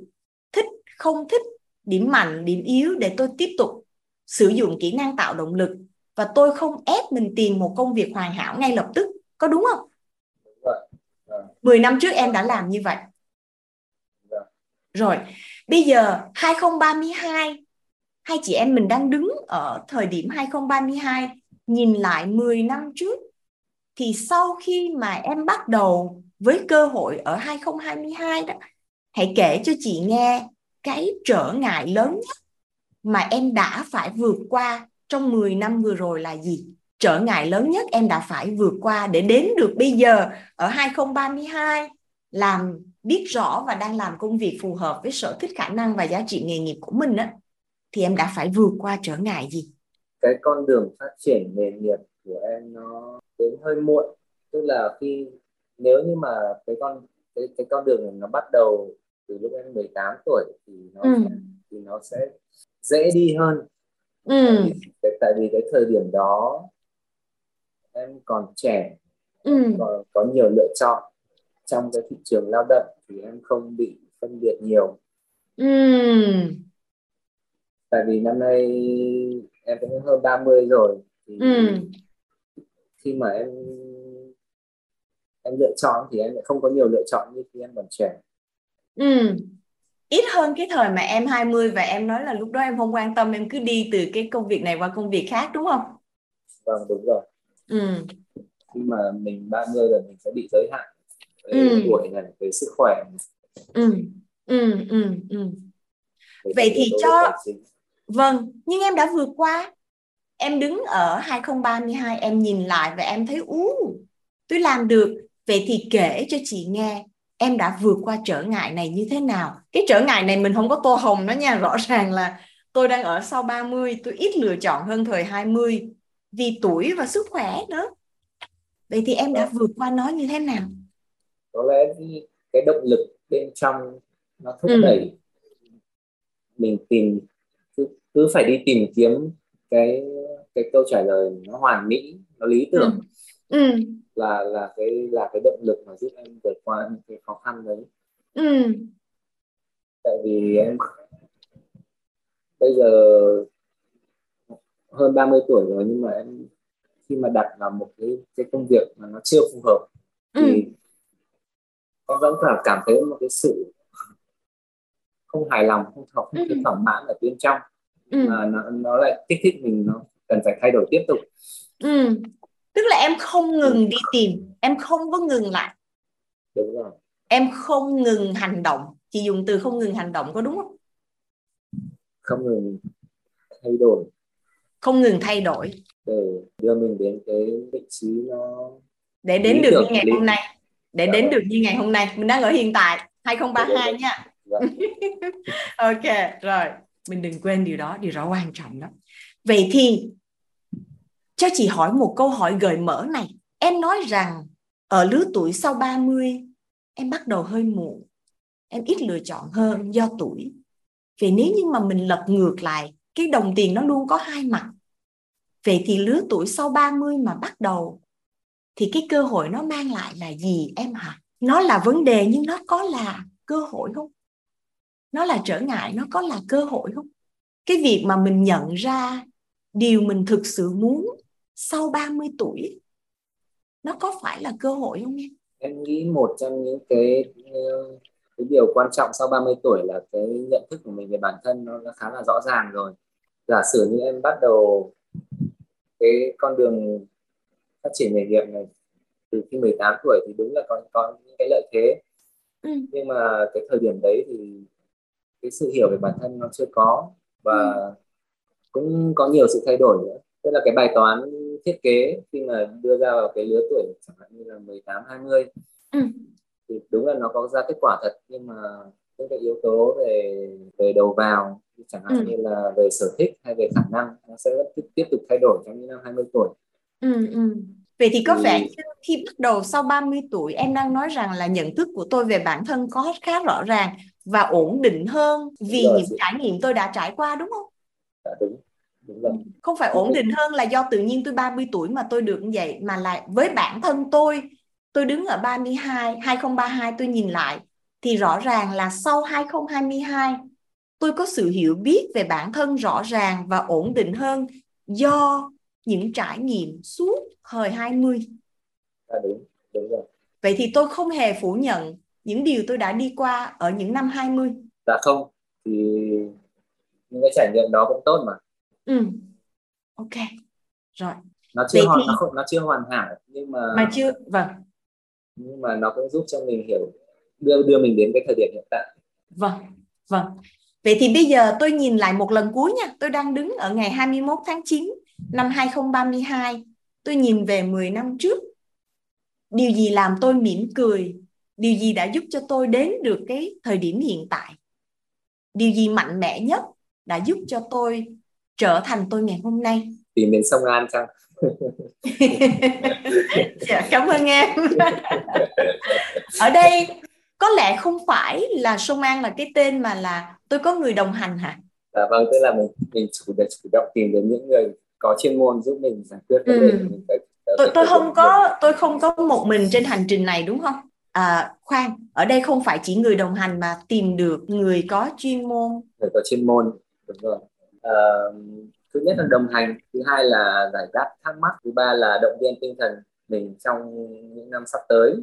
thích, không thích, điểm mạnh, điểm yếu để tôi tiếp tục sử dụng kỹ năng tạo động lực và tôi không ép mình tìm một công việc hoàn hảo ngay lập tức, có đúng không? 10 năm trước em đã làm như vậy. Rồi, bây giờ 2032 hai chị em mình đang đứng ở thời điểm 2032 nhìn lại 10 năm trước thì sau khi mà em bắt đầu với cơ hội ở 2022 đó hãy kể cho chị nghe cái trở ngại lớn nhất mà em đã phải vượt qua trong 10 năm vừa rồi là gì? Trở ngại lớn nhất em đã phải vượt qua để đến được bây giờ ở 2032 làm biết rõ và đang làm công việc phù hợp với sở thích khả năng và giá trị nghề nghiệp của mình á thì em đã phải vượt qua trở ngại gì? Cái con đường phát triển nghề nghiệp của em nó đến hơi muộn tức là khi nếu như mà cái con cái cái con đường này nó bắt đầu từ lúc em 18 tuổi thì nó ừ. thì nó sẽ dễ đi hơn ừ. tại, vì, tại vì cái thời điểm đó em còn trẻ ừ. còn có nhiều lựa chọn trong cái thị trường lao động thì em không bị phân biệt nhiều ừ. tại vì năm nay em cũng hơn 30 rồi thì ừ. khi mà em em lựa chọn thì em lại không có nhiều lựa chọn như khi em còn trẻ ừ ít hơn cái thời mà em 20 và em nói là lúc đó em không quan tâm em cứ đi từ cái công việc này qua công việc khác đúng không? Vâng đúng rồi. Ừ. Khi mà mình 30 rồi mình sẽ bị giới hạn về ừ. tuổi này, về sức khỏe. Ừ. Ừ ừ ừ. Vậy thì cho Vâng, nhưng em đã vượt qua. Em đứng ở 2032 em nhìn lại và em thấy ú tôi làm được. Vậy thì kể cho chị nghe em đã vượt qua trở ngại này như thế nào cái trở ngại này mình không có tô hồng đó nha rõ ràng là tôi đang ở sau 30 tôi ít lựa chọn hơn thời 20 vì tuổi và sức khỏe nữa vậy thì em đã vượt qua nó như thế nào có lẽ cái động lực bên trong nó thúc ừ. đẩy mình tìm cứ, cứ phải đi tìm kiếm cái cái câu trả lời nó hoàn mỹ nó lý tưởng ừ. Ừ là là cái là cái động lực mà giúp em vượt qua những cái khó khăn đấy ừ. tại vì em bây giờ hơn 30 tuổi rồi nhưng mà em khi mà đặt vào một cái cái công việc mà nó chưa phù hợp thì ừ. em vẫn phải cảm thấy một cái sự không hài lòng không không, không ừ. thỏa mãn ở bên trong ừ. mà nó nó lại kích thích mình nó cần phải thay đổi tiếp tục ừ. tức là em không ngừng đi tìm em không có ngừng lại đúng rồi em không ngừng hành động chị dùng từ không ngừng hành động có đúng không không ngừng thay đổi không ngừng thay đổi. Để đưa mình đến cái vị trí nó để đến được như ngày hôm nay. Để dạ đến vâng. được như ngày hôm nay. Mình đang ở hiện tại 2032 dạ nha. Vâng. ok rồi. Mình đừng quên điều đó điều đó quan trọng đó vậy thì cho chị hỏi một câu hỏi gợi mở này. Em nói rằng ở lứa tuổi sau 30 em bắt đầu hơi muộn. Em ít lựa chọn hơn do tuổi. Vậy nếu như mà mình lật ngược lại cái đồng tiền nó luôn có hai mặt vậy thì lứa tuổi sau 30 mà bắt đầu thì cái cơ hội nó mang lại là gì em hả? Nó là vấn đề nhưng nó có là cơ hội không? Nó là trở ngại nó có là cơ hội không? Cái việc mà mình nhận ra điều mình thực sự muốn sau 30 tuổi nó có phải là cơ hội không em? Em nghĩ một trong những cái cái điều quan trọng sau 30 tuổi là cái nhận thức của mình về bản thân nó, khá là rõ ràng rồi. Giả sử như em bắt đầu cái con đường phát triển nghề nghiệp này từ khi 18 tuổi thì đúng là có có những cái lợi thế ừ. nhưng mà cái thời điểm đấy thì cái sự hiểu về bản thân nó chưa có và ừ. cũng có nhiều sự thay đổi nữa tức là cái bài toán thiết kế khi mà đưa ra vào cái lứa tuổi chẳng hạn như là 18 20 ừ. thì đúng là nó có ra kết quả thật nhưng mà những cái yếu tố về về đầu vào chẳng hạn ừ. như là về sở thích hay về khả năng nó sẽ tiếp, tiếp tục thay đổi trong những năm 20 tuổi ừ, ừ. Vậy thì có thì... vẻ khi bắt đầu sau 30 tuổi em đang nói rằng là nhận thức của tôi về bản thân có khá rõ ràng và ổn định hơn vì rồi, những trải nghiệm tôi đã trải qua đúng không? Dạ, đúng. đúng rồi. Không phải ổn định hơn là do tự nhiên tôi 30 tuổi mà tôi được như vậy mà là với bản thân tôi tôi đứng ở 32 2032 tôi nhìn lại thì rõ ràng là sau 2022 tôi có sự hiểu biết về bản thân rõ ràng và ổn định hơn do những trải nghiệm suốt thời 20. À, đúng, đúng rồi. Vậy thì tôi không hề phủ nhận những điều tôi đã đi qua ở những năm 20. Dạ không, thì những cái trải nghiệm đó cũng tốt mà. Ừ. Ok. Rồi. Nó chưa hoàn, thì... nó không nó chưa hoàn hảo nhưng mà mà chưa vâng. Nhưng mà nó cũng giúp cho mình hiểu đưa đưa mình đến cái thời điểm hiện tại. Vâng. Vâng. Vậy thì bây giờ tôi nhìn lại một lần cuối nha. Tôi đang đứng ở ngày 21 tháng 9 năm 2032. Tôi nhìn về 10 năm trước. Điều gì làm tôi mỉm cười? Điều gì đã giúp cho tôi đến được cái thời điểm hiện tại? Điều gì mạnh mẽ nhất đã giúp cho tôi trở thành tôi ngày hôm nay? Tìm đến sông An chăng? dạ, cảm ơn em. ở đây có lẽ không phải là sông An là cái tên mà là tôi có người đồng hành hả? Dạ vâng tức là mình mình chủ để chủ động tìm đến những người có chuyên môn giúp mình giải quyết vấn đề ừ. tôi tôi không có tôi không có một mình trên hành trình này đúng không? À, khoan ở đây không phải chỉ người đồng hành mà tìm được người có chuyên môn. Người có chuyên môn đúng rồi. À, thứ nhất là đồng hành thứ hai là giải đáp thắc mắc thứ ba là động viên tinh thần mình trong những năm sắp tới.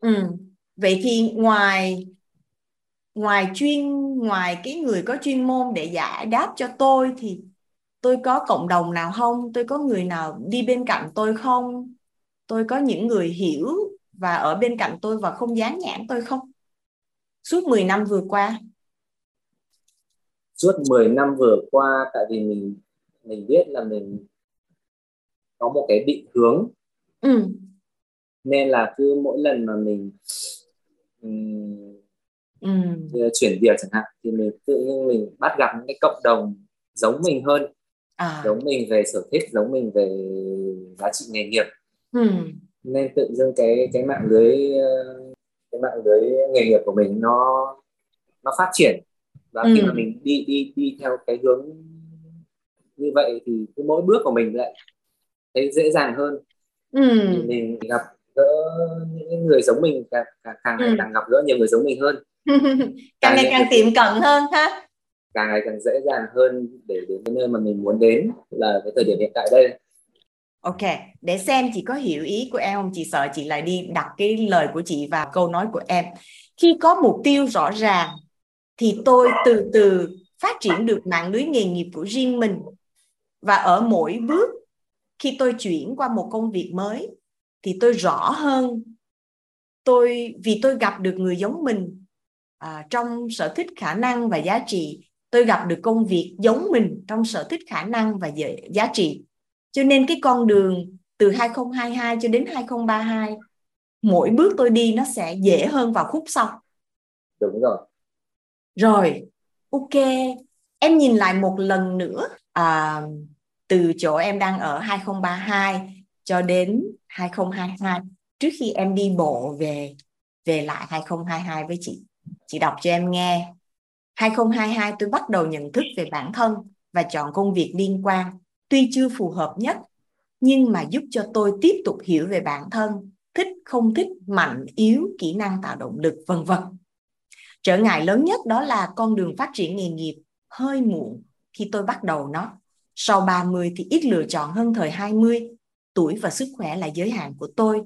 Ừ. vậy thì ngoài ngoài chuyên ngoài cái người có chuyên môn để giải đáp cho tôi thì tôi có cộng đồng nào không? Tôi có người nào đi bên cạnh tôi không? Tôi có những người hiểu và ở bên cạnh tôi và không dán nhãn tôi không? Suốt 10 năm vừa qua. Suốt 10 năm vừa qua tại vì mình mình biết là mình có một cái định hướng. Ừ. nên là cứ mỗi lần mà mình ừ. chuyển việc chẳng hạn thì mình tự nhiên mình bắt gặp những cái cộng đồng giống mình hơn à. giống mình về sở thích giống mình về giá trị nghề nghiệp ừ. nên tự dưng cái cái mạng lưới cái mạng lưới nghề nghiệp của mình nó nó phát triển và ừ. khi mà mình đi đi đi theo cái hướng như vậy thì cứ mỗi bước của mình lại thấy dễ dàng hơn ừ. mình gặp gỡ những người giống mình càng càng, càng ừ. càng gặp gỡ nhiều người giống mình hơn càng ngày càng tiệm cận hơn ha càng ngày càng dễ dàng hơn để đến cái nơi mà mình muốn đến là cái thời điểm hiện tại đây Ok, để xem chị có hiểu ý của em không? Chị sợ chị lại đi đặt cái lời của chị vào câu nói của em. Khi có mục tiêu rõ ràng thì tôi từ từ phát triển được mạng lưới nghề nghiệp của riêng mình và ở mỗi bước khi tôi chuyển qua một công việc mới thì tôi rõ hơn. Tôi vì tôi gặp được người giống mình à, trong sở thích khả năng và giá trị tôi gặp được công việc giống mình trong sở thích khả năng và giá trị. Cho nên cái con đường từ 2022 cho đến 2032 mỗi bước tôi đi nó sẽ dễ hơn vào khúc sau. Đúng rồi. Rồi ok. Em nhìn lại một lần nữa à, từ chỗ em đang ở 2032 cho đến 2022 trước khi em đi bộ về về lại 2022 với chị chị đọc cho em nghe. 2022 tôi bắt đầu nhận thức về bản thân và chọn công việc liên quan. Tuy chưa phù hợp nhất, nhưng mà giúp cho tôi tiếp tục hiểu về bản thân, thích không thích, mạnh, yếu, kỹ năng, tạo động lực, vân vân. Trở ngại lớn nhất đó là con đường phát triển nghề nghiệp hơi muộn khi tôi bắt đầu nó. Sau 30 thì ít lựa chọn hơn thời 20 tuổi và sức khỏe là giới hạn của tôi.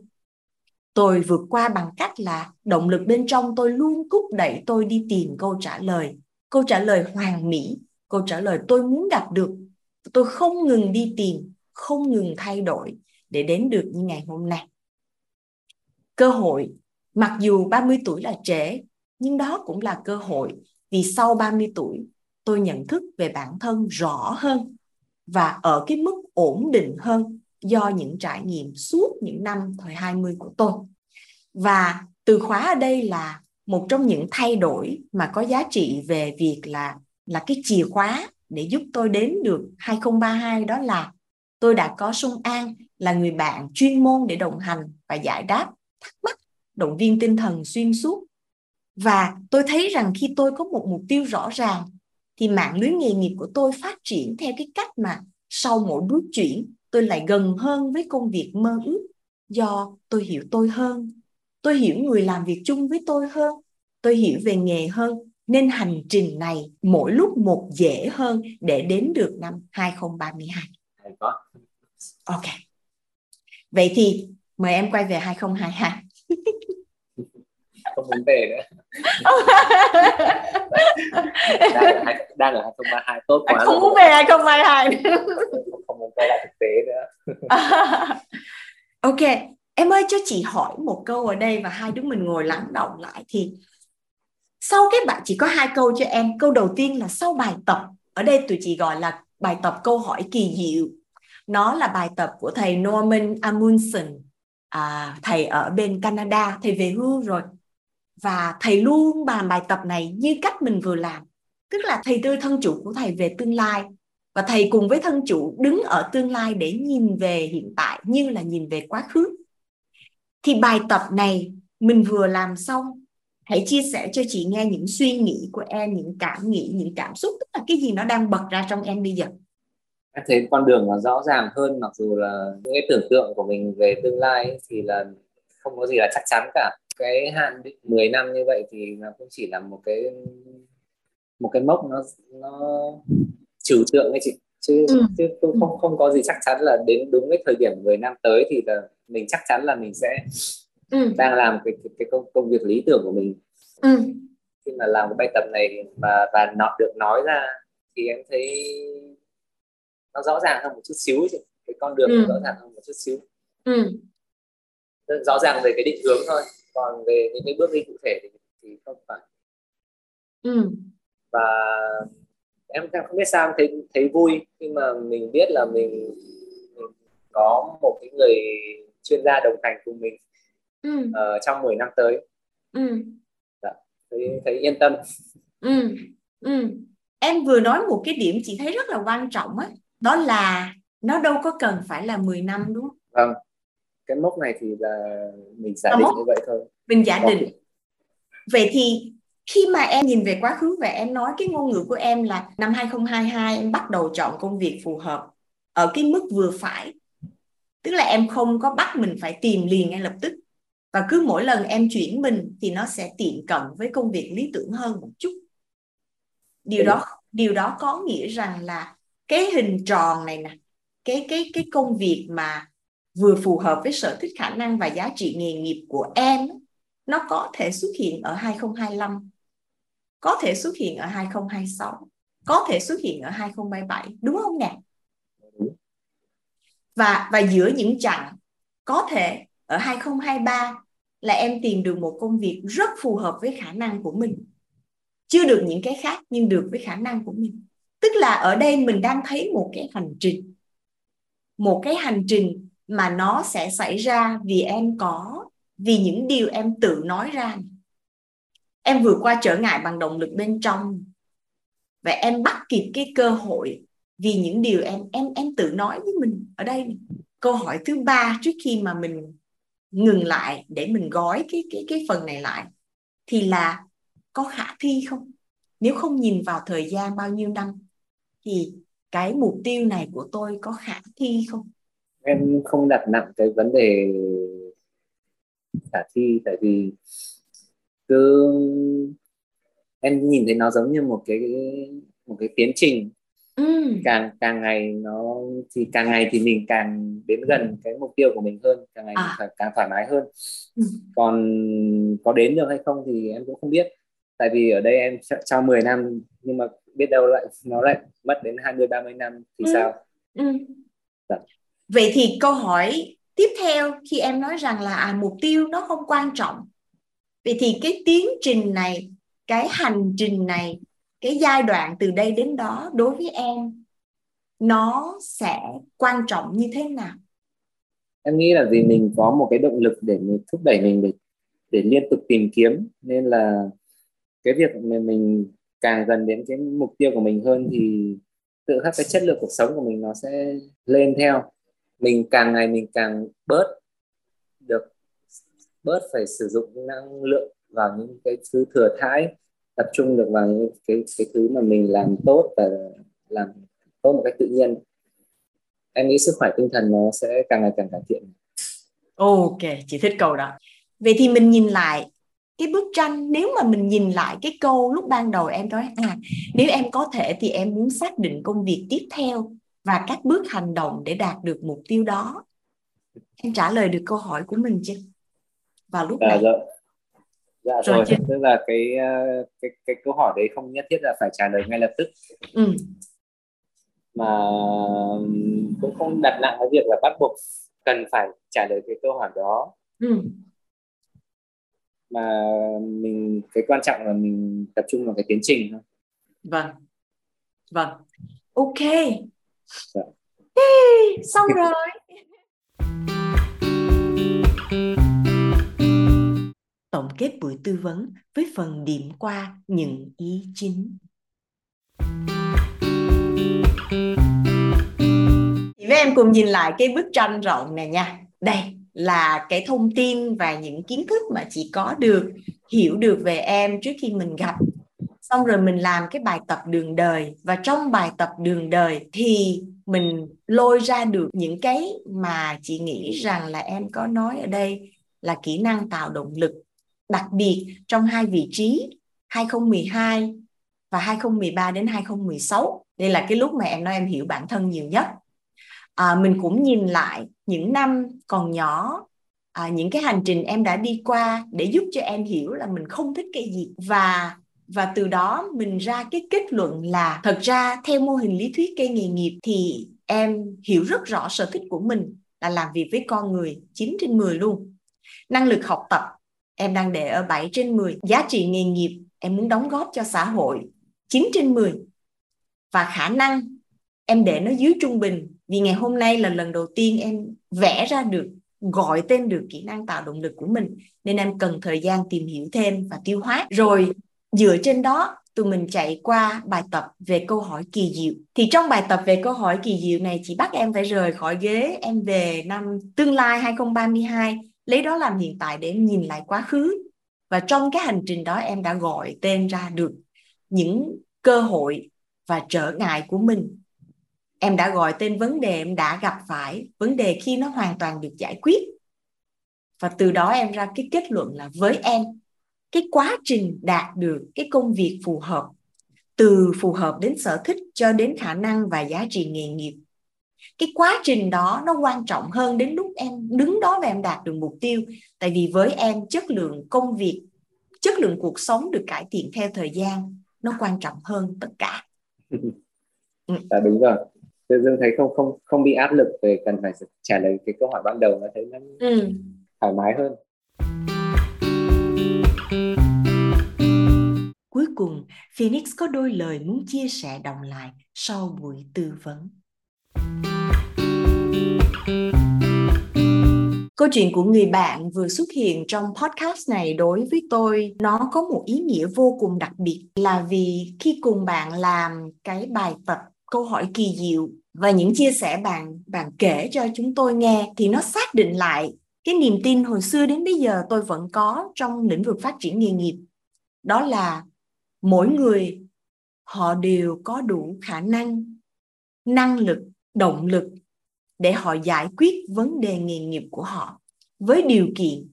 Tôi vượt qua bằng cách là động lực bên trong tôi luôn thúc đẩy tôi đi tìm câu trả lời. Câu trả lời hoàn mỹ, câu trả lời tôi muốn gặp được. Tôi không ngừng đi tìm, không ngừng thay đổi để đến được như ngày hôm nay. Cơ hội. Mặc dù 30 tuổi là trễ, nhưng đó cũng là cơ hội vì sau 30 tuổi, tôi nhận thức về bản thân rõ hơn và ở cái mức ổn định hơn do những trải nghiệm suốt những năm thời 20 của tôi. Và từ khóa ở đây là một trong những thay đổi mà có giá trị về việc là là cái chìa khóa để giúp tôi đến được 2032 đó là tôi đã có Sung An là người bạn chuyên môn để đồng hành và giải đáp thắc mắc, động viên tinh thần xuyên suốt. Và tôi thấy rằng khi tôi có một mục tiêu rõ ràng thì mạng lưới nghề nghiệp của tôi phát triển theo cái cách mà sau mỗi bước chuyển tôi lại gần hơn với công việc mơ ước do tôi hiểu tôi hơn tôi hiểu người làm việc chung với tôi hơn tôi hiểu về nghề hơn nên hành trình này mỗi lúc một dễ hơn để đến được năm 2032. Ok. Vậy thì mời em quay về 2022. không muốn về nữa đang, ở, đang ở 2032 tốt quá không muốn về 2022 không muốn quay lại thực tế nữa. Ok em ơi cho chị hỏi một câu ở đây và hai đứa mình ngồi lắng động lại thì sau cái bạn chỉ có hai câu cho em. Câu đầu tiên là sau bài tập. Ở đây tụi chị gọi là bài tập câu hỏi kỳ diệu. Nó là bài tập của thầy Norman Amundsen. À, thầy ở bên Canada thầy về hưu rồi. Và thầy luôn bàn bài tập này như cách mình vừa làm. Tức là thầy tư thân chủ của thầy về tương lai và thầy cùng với thân chủ đứng ở tương lai để nhìn về hiện tại như là nhìn về quá khứ. Thì bài tập này mình vừa làm xong, hãy chia sẻ cho chị nghe những suy nghĩ của em, những cảm nghĩ, những cảm xúc, tức là cái gì nó đang bật ra trong em bây giờ. Em thấy con đường nó rõ ràng hơn, mặc dù là những cái tưởng tượng của mình về tương lai thì là không có gì là chắc chắn cả. Cái hạn định 10 năm như vậy thì nó cũng chỉ là một cái một cái mốc nó nó trừu tượng ấy chị chứ ừ. chứ không không không có gì chắc chắn là đến đúng cái thời điểm 10 năm tới thì là mình chắc chắn là mình sẽ ừ. đang làm cái cái, cái công công việc lý tưởng của mình ừ. khi mà làm cái bài tập này mà và nó được nói ra thì em thấy nó rõ ràng hơn một chút xíu chứ cái con đường ừ. rõ ràng hơn một chút xíu ừ. rõ ràng về cái định hướng thôi còn về những cái bước đi cụ thể thì, thì không phải ừ. và em không biết sao thấy thấy vui khi mà mình biết là mình, mình có một cái người chuyên gia đồng hành cùng mình ừ. uh, trong 10 năm tới ừ. dạ, thấy, thấy yên tâm ừ. Ừ. em vừa nói một cái điểm chị thấy rất là quan trọng á đó là nó đâu có cần phải là 10 năm đúng không? Vâng cái mốc này thì là mình giả định như vậy thôi mình giả định vậy thì khi mà em nhìn về quá khứ và em nói cái ngôn ngữ của em là năm 2022 em bắt đầu chọn công việc phù hợp ở cái mức vừa phải. Tức là em không có bắt mình phải tìm liền ngay lập tức. Và cứ mỗi lần em chuyển mình thì nó sẽ tiện cận với công việc lý tưởng hơn một chút. Điều đó điều đó có nghĩa rằng là cái hình tròn này nè, cái cái cái công việc mà vừa phù hợp với sở thích khả năng và giá trị nghề nghiệp của em nó có thể xuất hiện ở 2025 có thể xuất hiện ở 2026 có thể xuất hiện ở 2037 đúng không nè? Và và giữa những chặng có thể ở 2023 là em tìm được một công việc rất phù hợp với khả năng của mình. Chưa được những cái khác, nhưng được với khả năng của mình. Tức là ở đây mình đang thấy một cái hành trình. Một cái hành trình mà nó sẽ xảy ra vì em có, vì những điều em tự nói ra em vượt qua trở ngại bằng động lực bên trong. Và em bắt kịp cái cơ hội vì những điều em em em tự nói với mình ở đây. Câu hỏi thứ ba trước khi mà mình ngừng lại để mình gói cái cái cái phần này lại thì là có khả thi không? Nếu không nhìn vào thời gian bao nhiêu năm thì cái mục tiêu này của tôi có khả thi không? Em không đặt nặng cái vấn đề khả thi, tại vì cứ em nhìn thấy nó giống như một cái một cái tiến trình ừ. càng càng ngày nó thì càng ngày thì mình càng đến gần cái mục tiêu của mình hơn càng ngày à. càng thoải mái hơn ừ. còn có đến được hay không thì em cũng không biết tại vì ở đây em cho 10 năm nhưng mà biết đâu lại nó lại mất đến 20 30 năm thì ừ. sao ừ. Dạ. vậy thì câu hỏi tiếp theo khi em nói rằng là à, mục tiêu nó không quan trọng vậy thì cái tiến trình này, cái hành trình này, cái giai đoạn từ đây đến đó đối với em, nó sẽ quan trọng như thế nào? Em nghĩ là vì mình có một cái động lực để mình thúc đẩy mình để để liên tục tìm kiếm, nên là cái việc mà mình càng gần đến cái mục tiêu của mình hơn thì tự khắc cái chất lượng cuộc sống của mình nó sẽ lên theo. Mình càng ngày mình càng bớt được bớt phải sử dụng năng lượng vào những cái thứ thừa thãi, tập trung được vào những cái cái thứ mà mình làm tốt và làm tốt một cách tự nhiên. Em nghĩ sức khỏe tinh thần nó sẽ càng ngày càng cải thiện. Ok, chị thích câu đó. Vậy thì mình nhìn lại cái bức tranh, nếu mà mình nhìn lại cái câu lúc ban đầu em nói à nếu em có thể thì em muốn xác định công việc tiếp theo và các bước hành động để đạt được mục tiêu đó. Em trả lời được câu hỏi của mình chưa? Vào lúc à, này. dạ. Dạ rồi, rồi tức là cái ờ, cái cái câu hỏi đấy không nhất thiết là phải trả lời ngay lập tức. Ừ. mà cũng không đặt nặng cái việc là bắt buộc cần phải trả lời cái câu hỏi đó. Ừ. mà mình cái quan trọng là mình tập trung vào cái tiến trình thôi. Vâng. Vâng. Ok. Dạ. hey, xong rồi tổng kết buổi tư vấn với phần điểm qua những ý chính. Chị với em cùng nhìn lại cái bức tranh rộng này nha. Đây là cái thông tin và những kiến thức mà chị có được, hiểu được về em trước khi mình gặp. Xong rồi mình làm cái bài tập đường đời và trong bài tập đường đời thì mình lôi ra được những cái mà chị nghĩ rằng là em có nói ở đây là kỹ năng tạo động lực đặc biệt trong hai vị trí 2012 và 2013 đến 2016 đây là cái lúc mà em nói em hiểu bản thân nhiều nhất. À, mình cũng nhìn lại những năm còn nhỏ à, những cái hành trình em đã đi qua để giúp cho em hiểu là mình không thích cái gì. Và và từ đó mình ra cái kết luận là thật ra theo mô hình lý thuyết cây nghề nghiệp thì em hiểu rất rõ sở thích của mình là làm việc với con người 9 trên 10 luôn. Năng lực học tập em đang để ở 7 trên 10. Giá trị nghề nghiệp em muốn đóng góp cho xã hội 9 trên 10. Và khả năng em để nó dưới trung bình. Vì ngày hôm nay là lần đầu tiên em vẽ ra được, gọi tên được kỹ năng tạo động lực của mình. Nên em cần thời gian tìm hiểu thêm và tiêu hóa. Rồi, dựa trên đó, tụi mình chạy qua bài tập về câu hỏi kỳ diệu. Thì trong bài tập về câu hỏi kỳ diệu này chỉ bắt em phải rời khỏi ghế. Em về năm tương lai 2032 lấy đó làm hiện tại để nhìn lại quá khứ. Và trong cái hành trình đó em đã gọi tên ra được những cơ hội và trở ngại của mình. Em đã gọi tên vấn đề em đã gặp phải, vấn đề khi nó hoàn toàn được giải quyết. Và từ đó em ra cái kết luận là với em, cái quá trình đạt được cái công việc phù hợp, từ phù hợp đến sở thích cho đến khả năng và giá trị nghề nghiệp cái quá trình đó nó quan trọng hơn đến lúc em đứng đó và em đạt được mục tiêu. Tại vì với em chất lượng công việc chất lượng cuộc sống được cải thiện theo thời gian nó quan trọng hơn tất cả. Ừ. à, đúng rồi. Tự dưng thấy không không không bị áp lực về cần phải trả lời cái câu hỏi ban đầu nó thấy nó ừ. thoải mái hơn. Cuối cùng Phoenix có đôi lời muốn chia sẻ đồng lại sau buổi tư vấn Câu chuyện của người bạn vừa xuất hiện trong podcast này đối với tôi, nó có một ý nghĩa vô cùng đặc biệt là vì khi cùng bạn làm cái bài tập câu hỏi kỳ diệu và những chia sẻ bạn bạn kể cho chúng tôi nghe thì nó xác định lại cái niềm tin hồi xưa đến bây giờ tôi vẫn có trong lĩnh vực phát triển nghề nghiệp. Đó là mỗi người, họ đều có đủ khả năng năng lực, động lực để họ giải quyết vấn đề nghề nghiệp của họ với điều kiện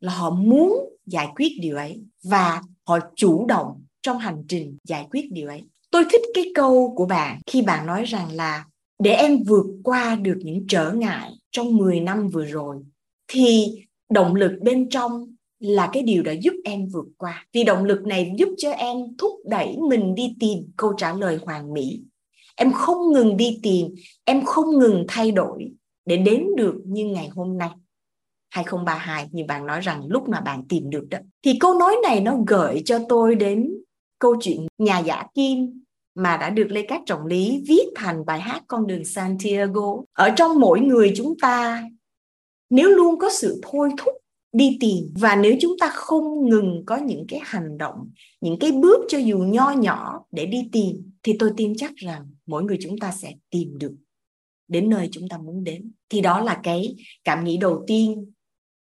là họ muốn giải quyết điều ấy và họ chủ động trong hành trình giải quyết điều ấy. Tôi thích cái câu của bạn khi bạn nói rằng là để em vượt qua được những trở ngại trong 10 năm vừa rồi thì động lực bên trong là cái điều đã giúp em vượt qua. Vì động lực này giúp cho em thúc đẩy mình đi tìm câu trả lời hoàn mỹ em không ngừng đi tìm, em không ngừng thay đổi để đến được như ngày hôm nay 2032 như bạn nói rằng lúc mà bạn tìm được đó thì câu nói này nó gợi cho tôi đến câu chuyện nhà giả kim mà đã được Lê Cát Trọng Lý viết thành bài hát Con đường Santiago. Ở trong mỗi người chúng ta, nếu luôn có sự thôi thúc đi tìm và nếu chúng ta không ngừng có những cái hành động, những cái bước cho dù nho nhỏ để đi tìm, thì tôi tin chắc rằng mỗi người chúng ta sẽ tìm được đến nơi chúng ta muốn đến. Thì đó là cái cảm nghĩ đầu tiên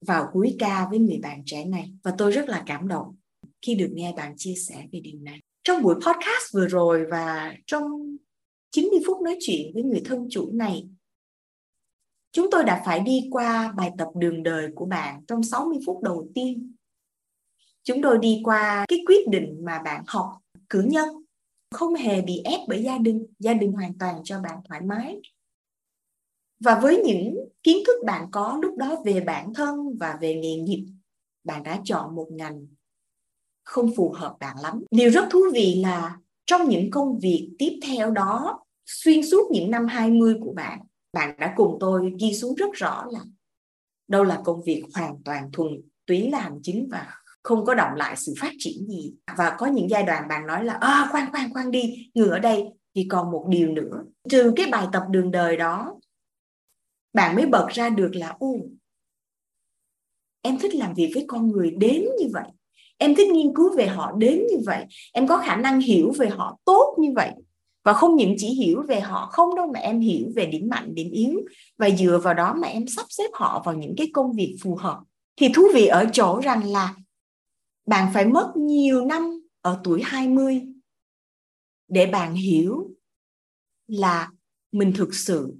vào cuối ca với người bạn trẻ này. Và tôi rất là cảm động khi được nghe bạn chia sẻ về điều này. Trong buổi podcast vừa rồi và trong 90 phút nói chuyện với người thân chủ này, chúng tôi đã phải đi qua bài tập đường đời của bạn trong 60 phút đầu tiên. Chúng tôi đi qua cái quyết định mà bạn học cử nhân không hề bị ép bởi gia đình gia đình hoàn toàn cho bạn thoải mái. Và với những kiến thức bạn có lúc đó về bản thân và về nghề nghiệp, bạn đã chọn một ngành không phù hợp bạn lắm. Điều rất thú vị là trong những công việc tiếp theo đó, xuyên suốt những năm 20 của bạn bạn đã cùng tôi ghi xuống rất rõ là đâu là công việc hoàn toàn thuần túy là hành chính và không có động lại sự phát triển gì. Và có những giai đoạn bạn nói là à, khoan khoan khoan đi ngừng ở đây thì còn một điều nữa. Trừ cái bài tập đường đời đó bạn mới bật ra được là u em thích làm việc với con người đến như vậy. Em thích nghiên cứu về họ đến như vậy. Em có khả năng hiểu về họ tốt như vậy. Và không những chỉ hiểu về họ không đâu mà em hiểu về điểm mạnh điểm yếu. Và dựa vào đó mà em sắp xếp họ vào những cái công việc phù hợp. Thì thú vị ở chỗ rằng là bạn phải mất nhiều năm ở tuổi 20 để bạn hiểu là mình thực sự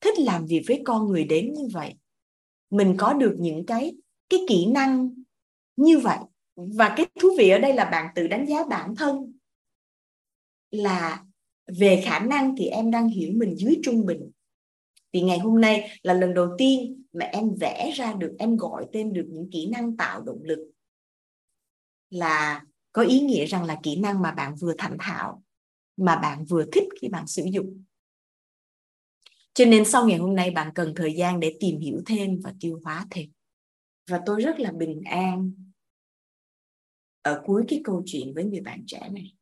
thích làm việc với con người đến như vậy. Mình có được những cái cái kỹ năng như vậy. Và cái thú vị ở đây là bạn tự đánh giá bản thân là về khả năng thì em đang hiểu mình dưới trung bình. Vì ngày hôm nay là lần đầu tiên mà em vẽ ra được, em gọi tên được những kỹ năng tạo động lực là có ý nghĩa rằng là kỹ năng mà bạn vừa thành thạo, mà bạn vừa thích khi bạn sử dụng. Cho nên sau ngày hôm nay bạn cần thời gian để tìm hiểu thêm và tiêu hóa thêm. Và tôi rất là bình an ở cuối cái câu chuyện với người bạn trẻ này.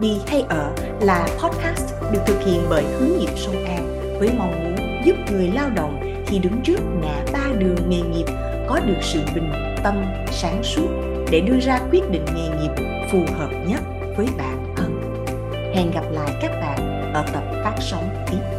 Đi hay ở là podcast được thực hiện bởi hướng nghiệp sông An với mong muốn giúp người lao động khi đứng trước ngã ba đường nghề nghiệp có được sự bình tâm, sáng suốt để đưa ra quyết định nghề nghiệp phù hợp nhất với bạn hơn. Hẹn gặp lại các bạn ở tập phát sóng tiếp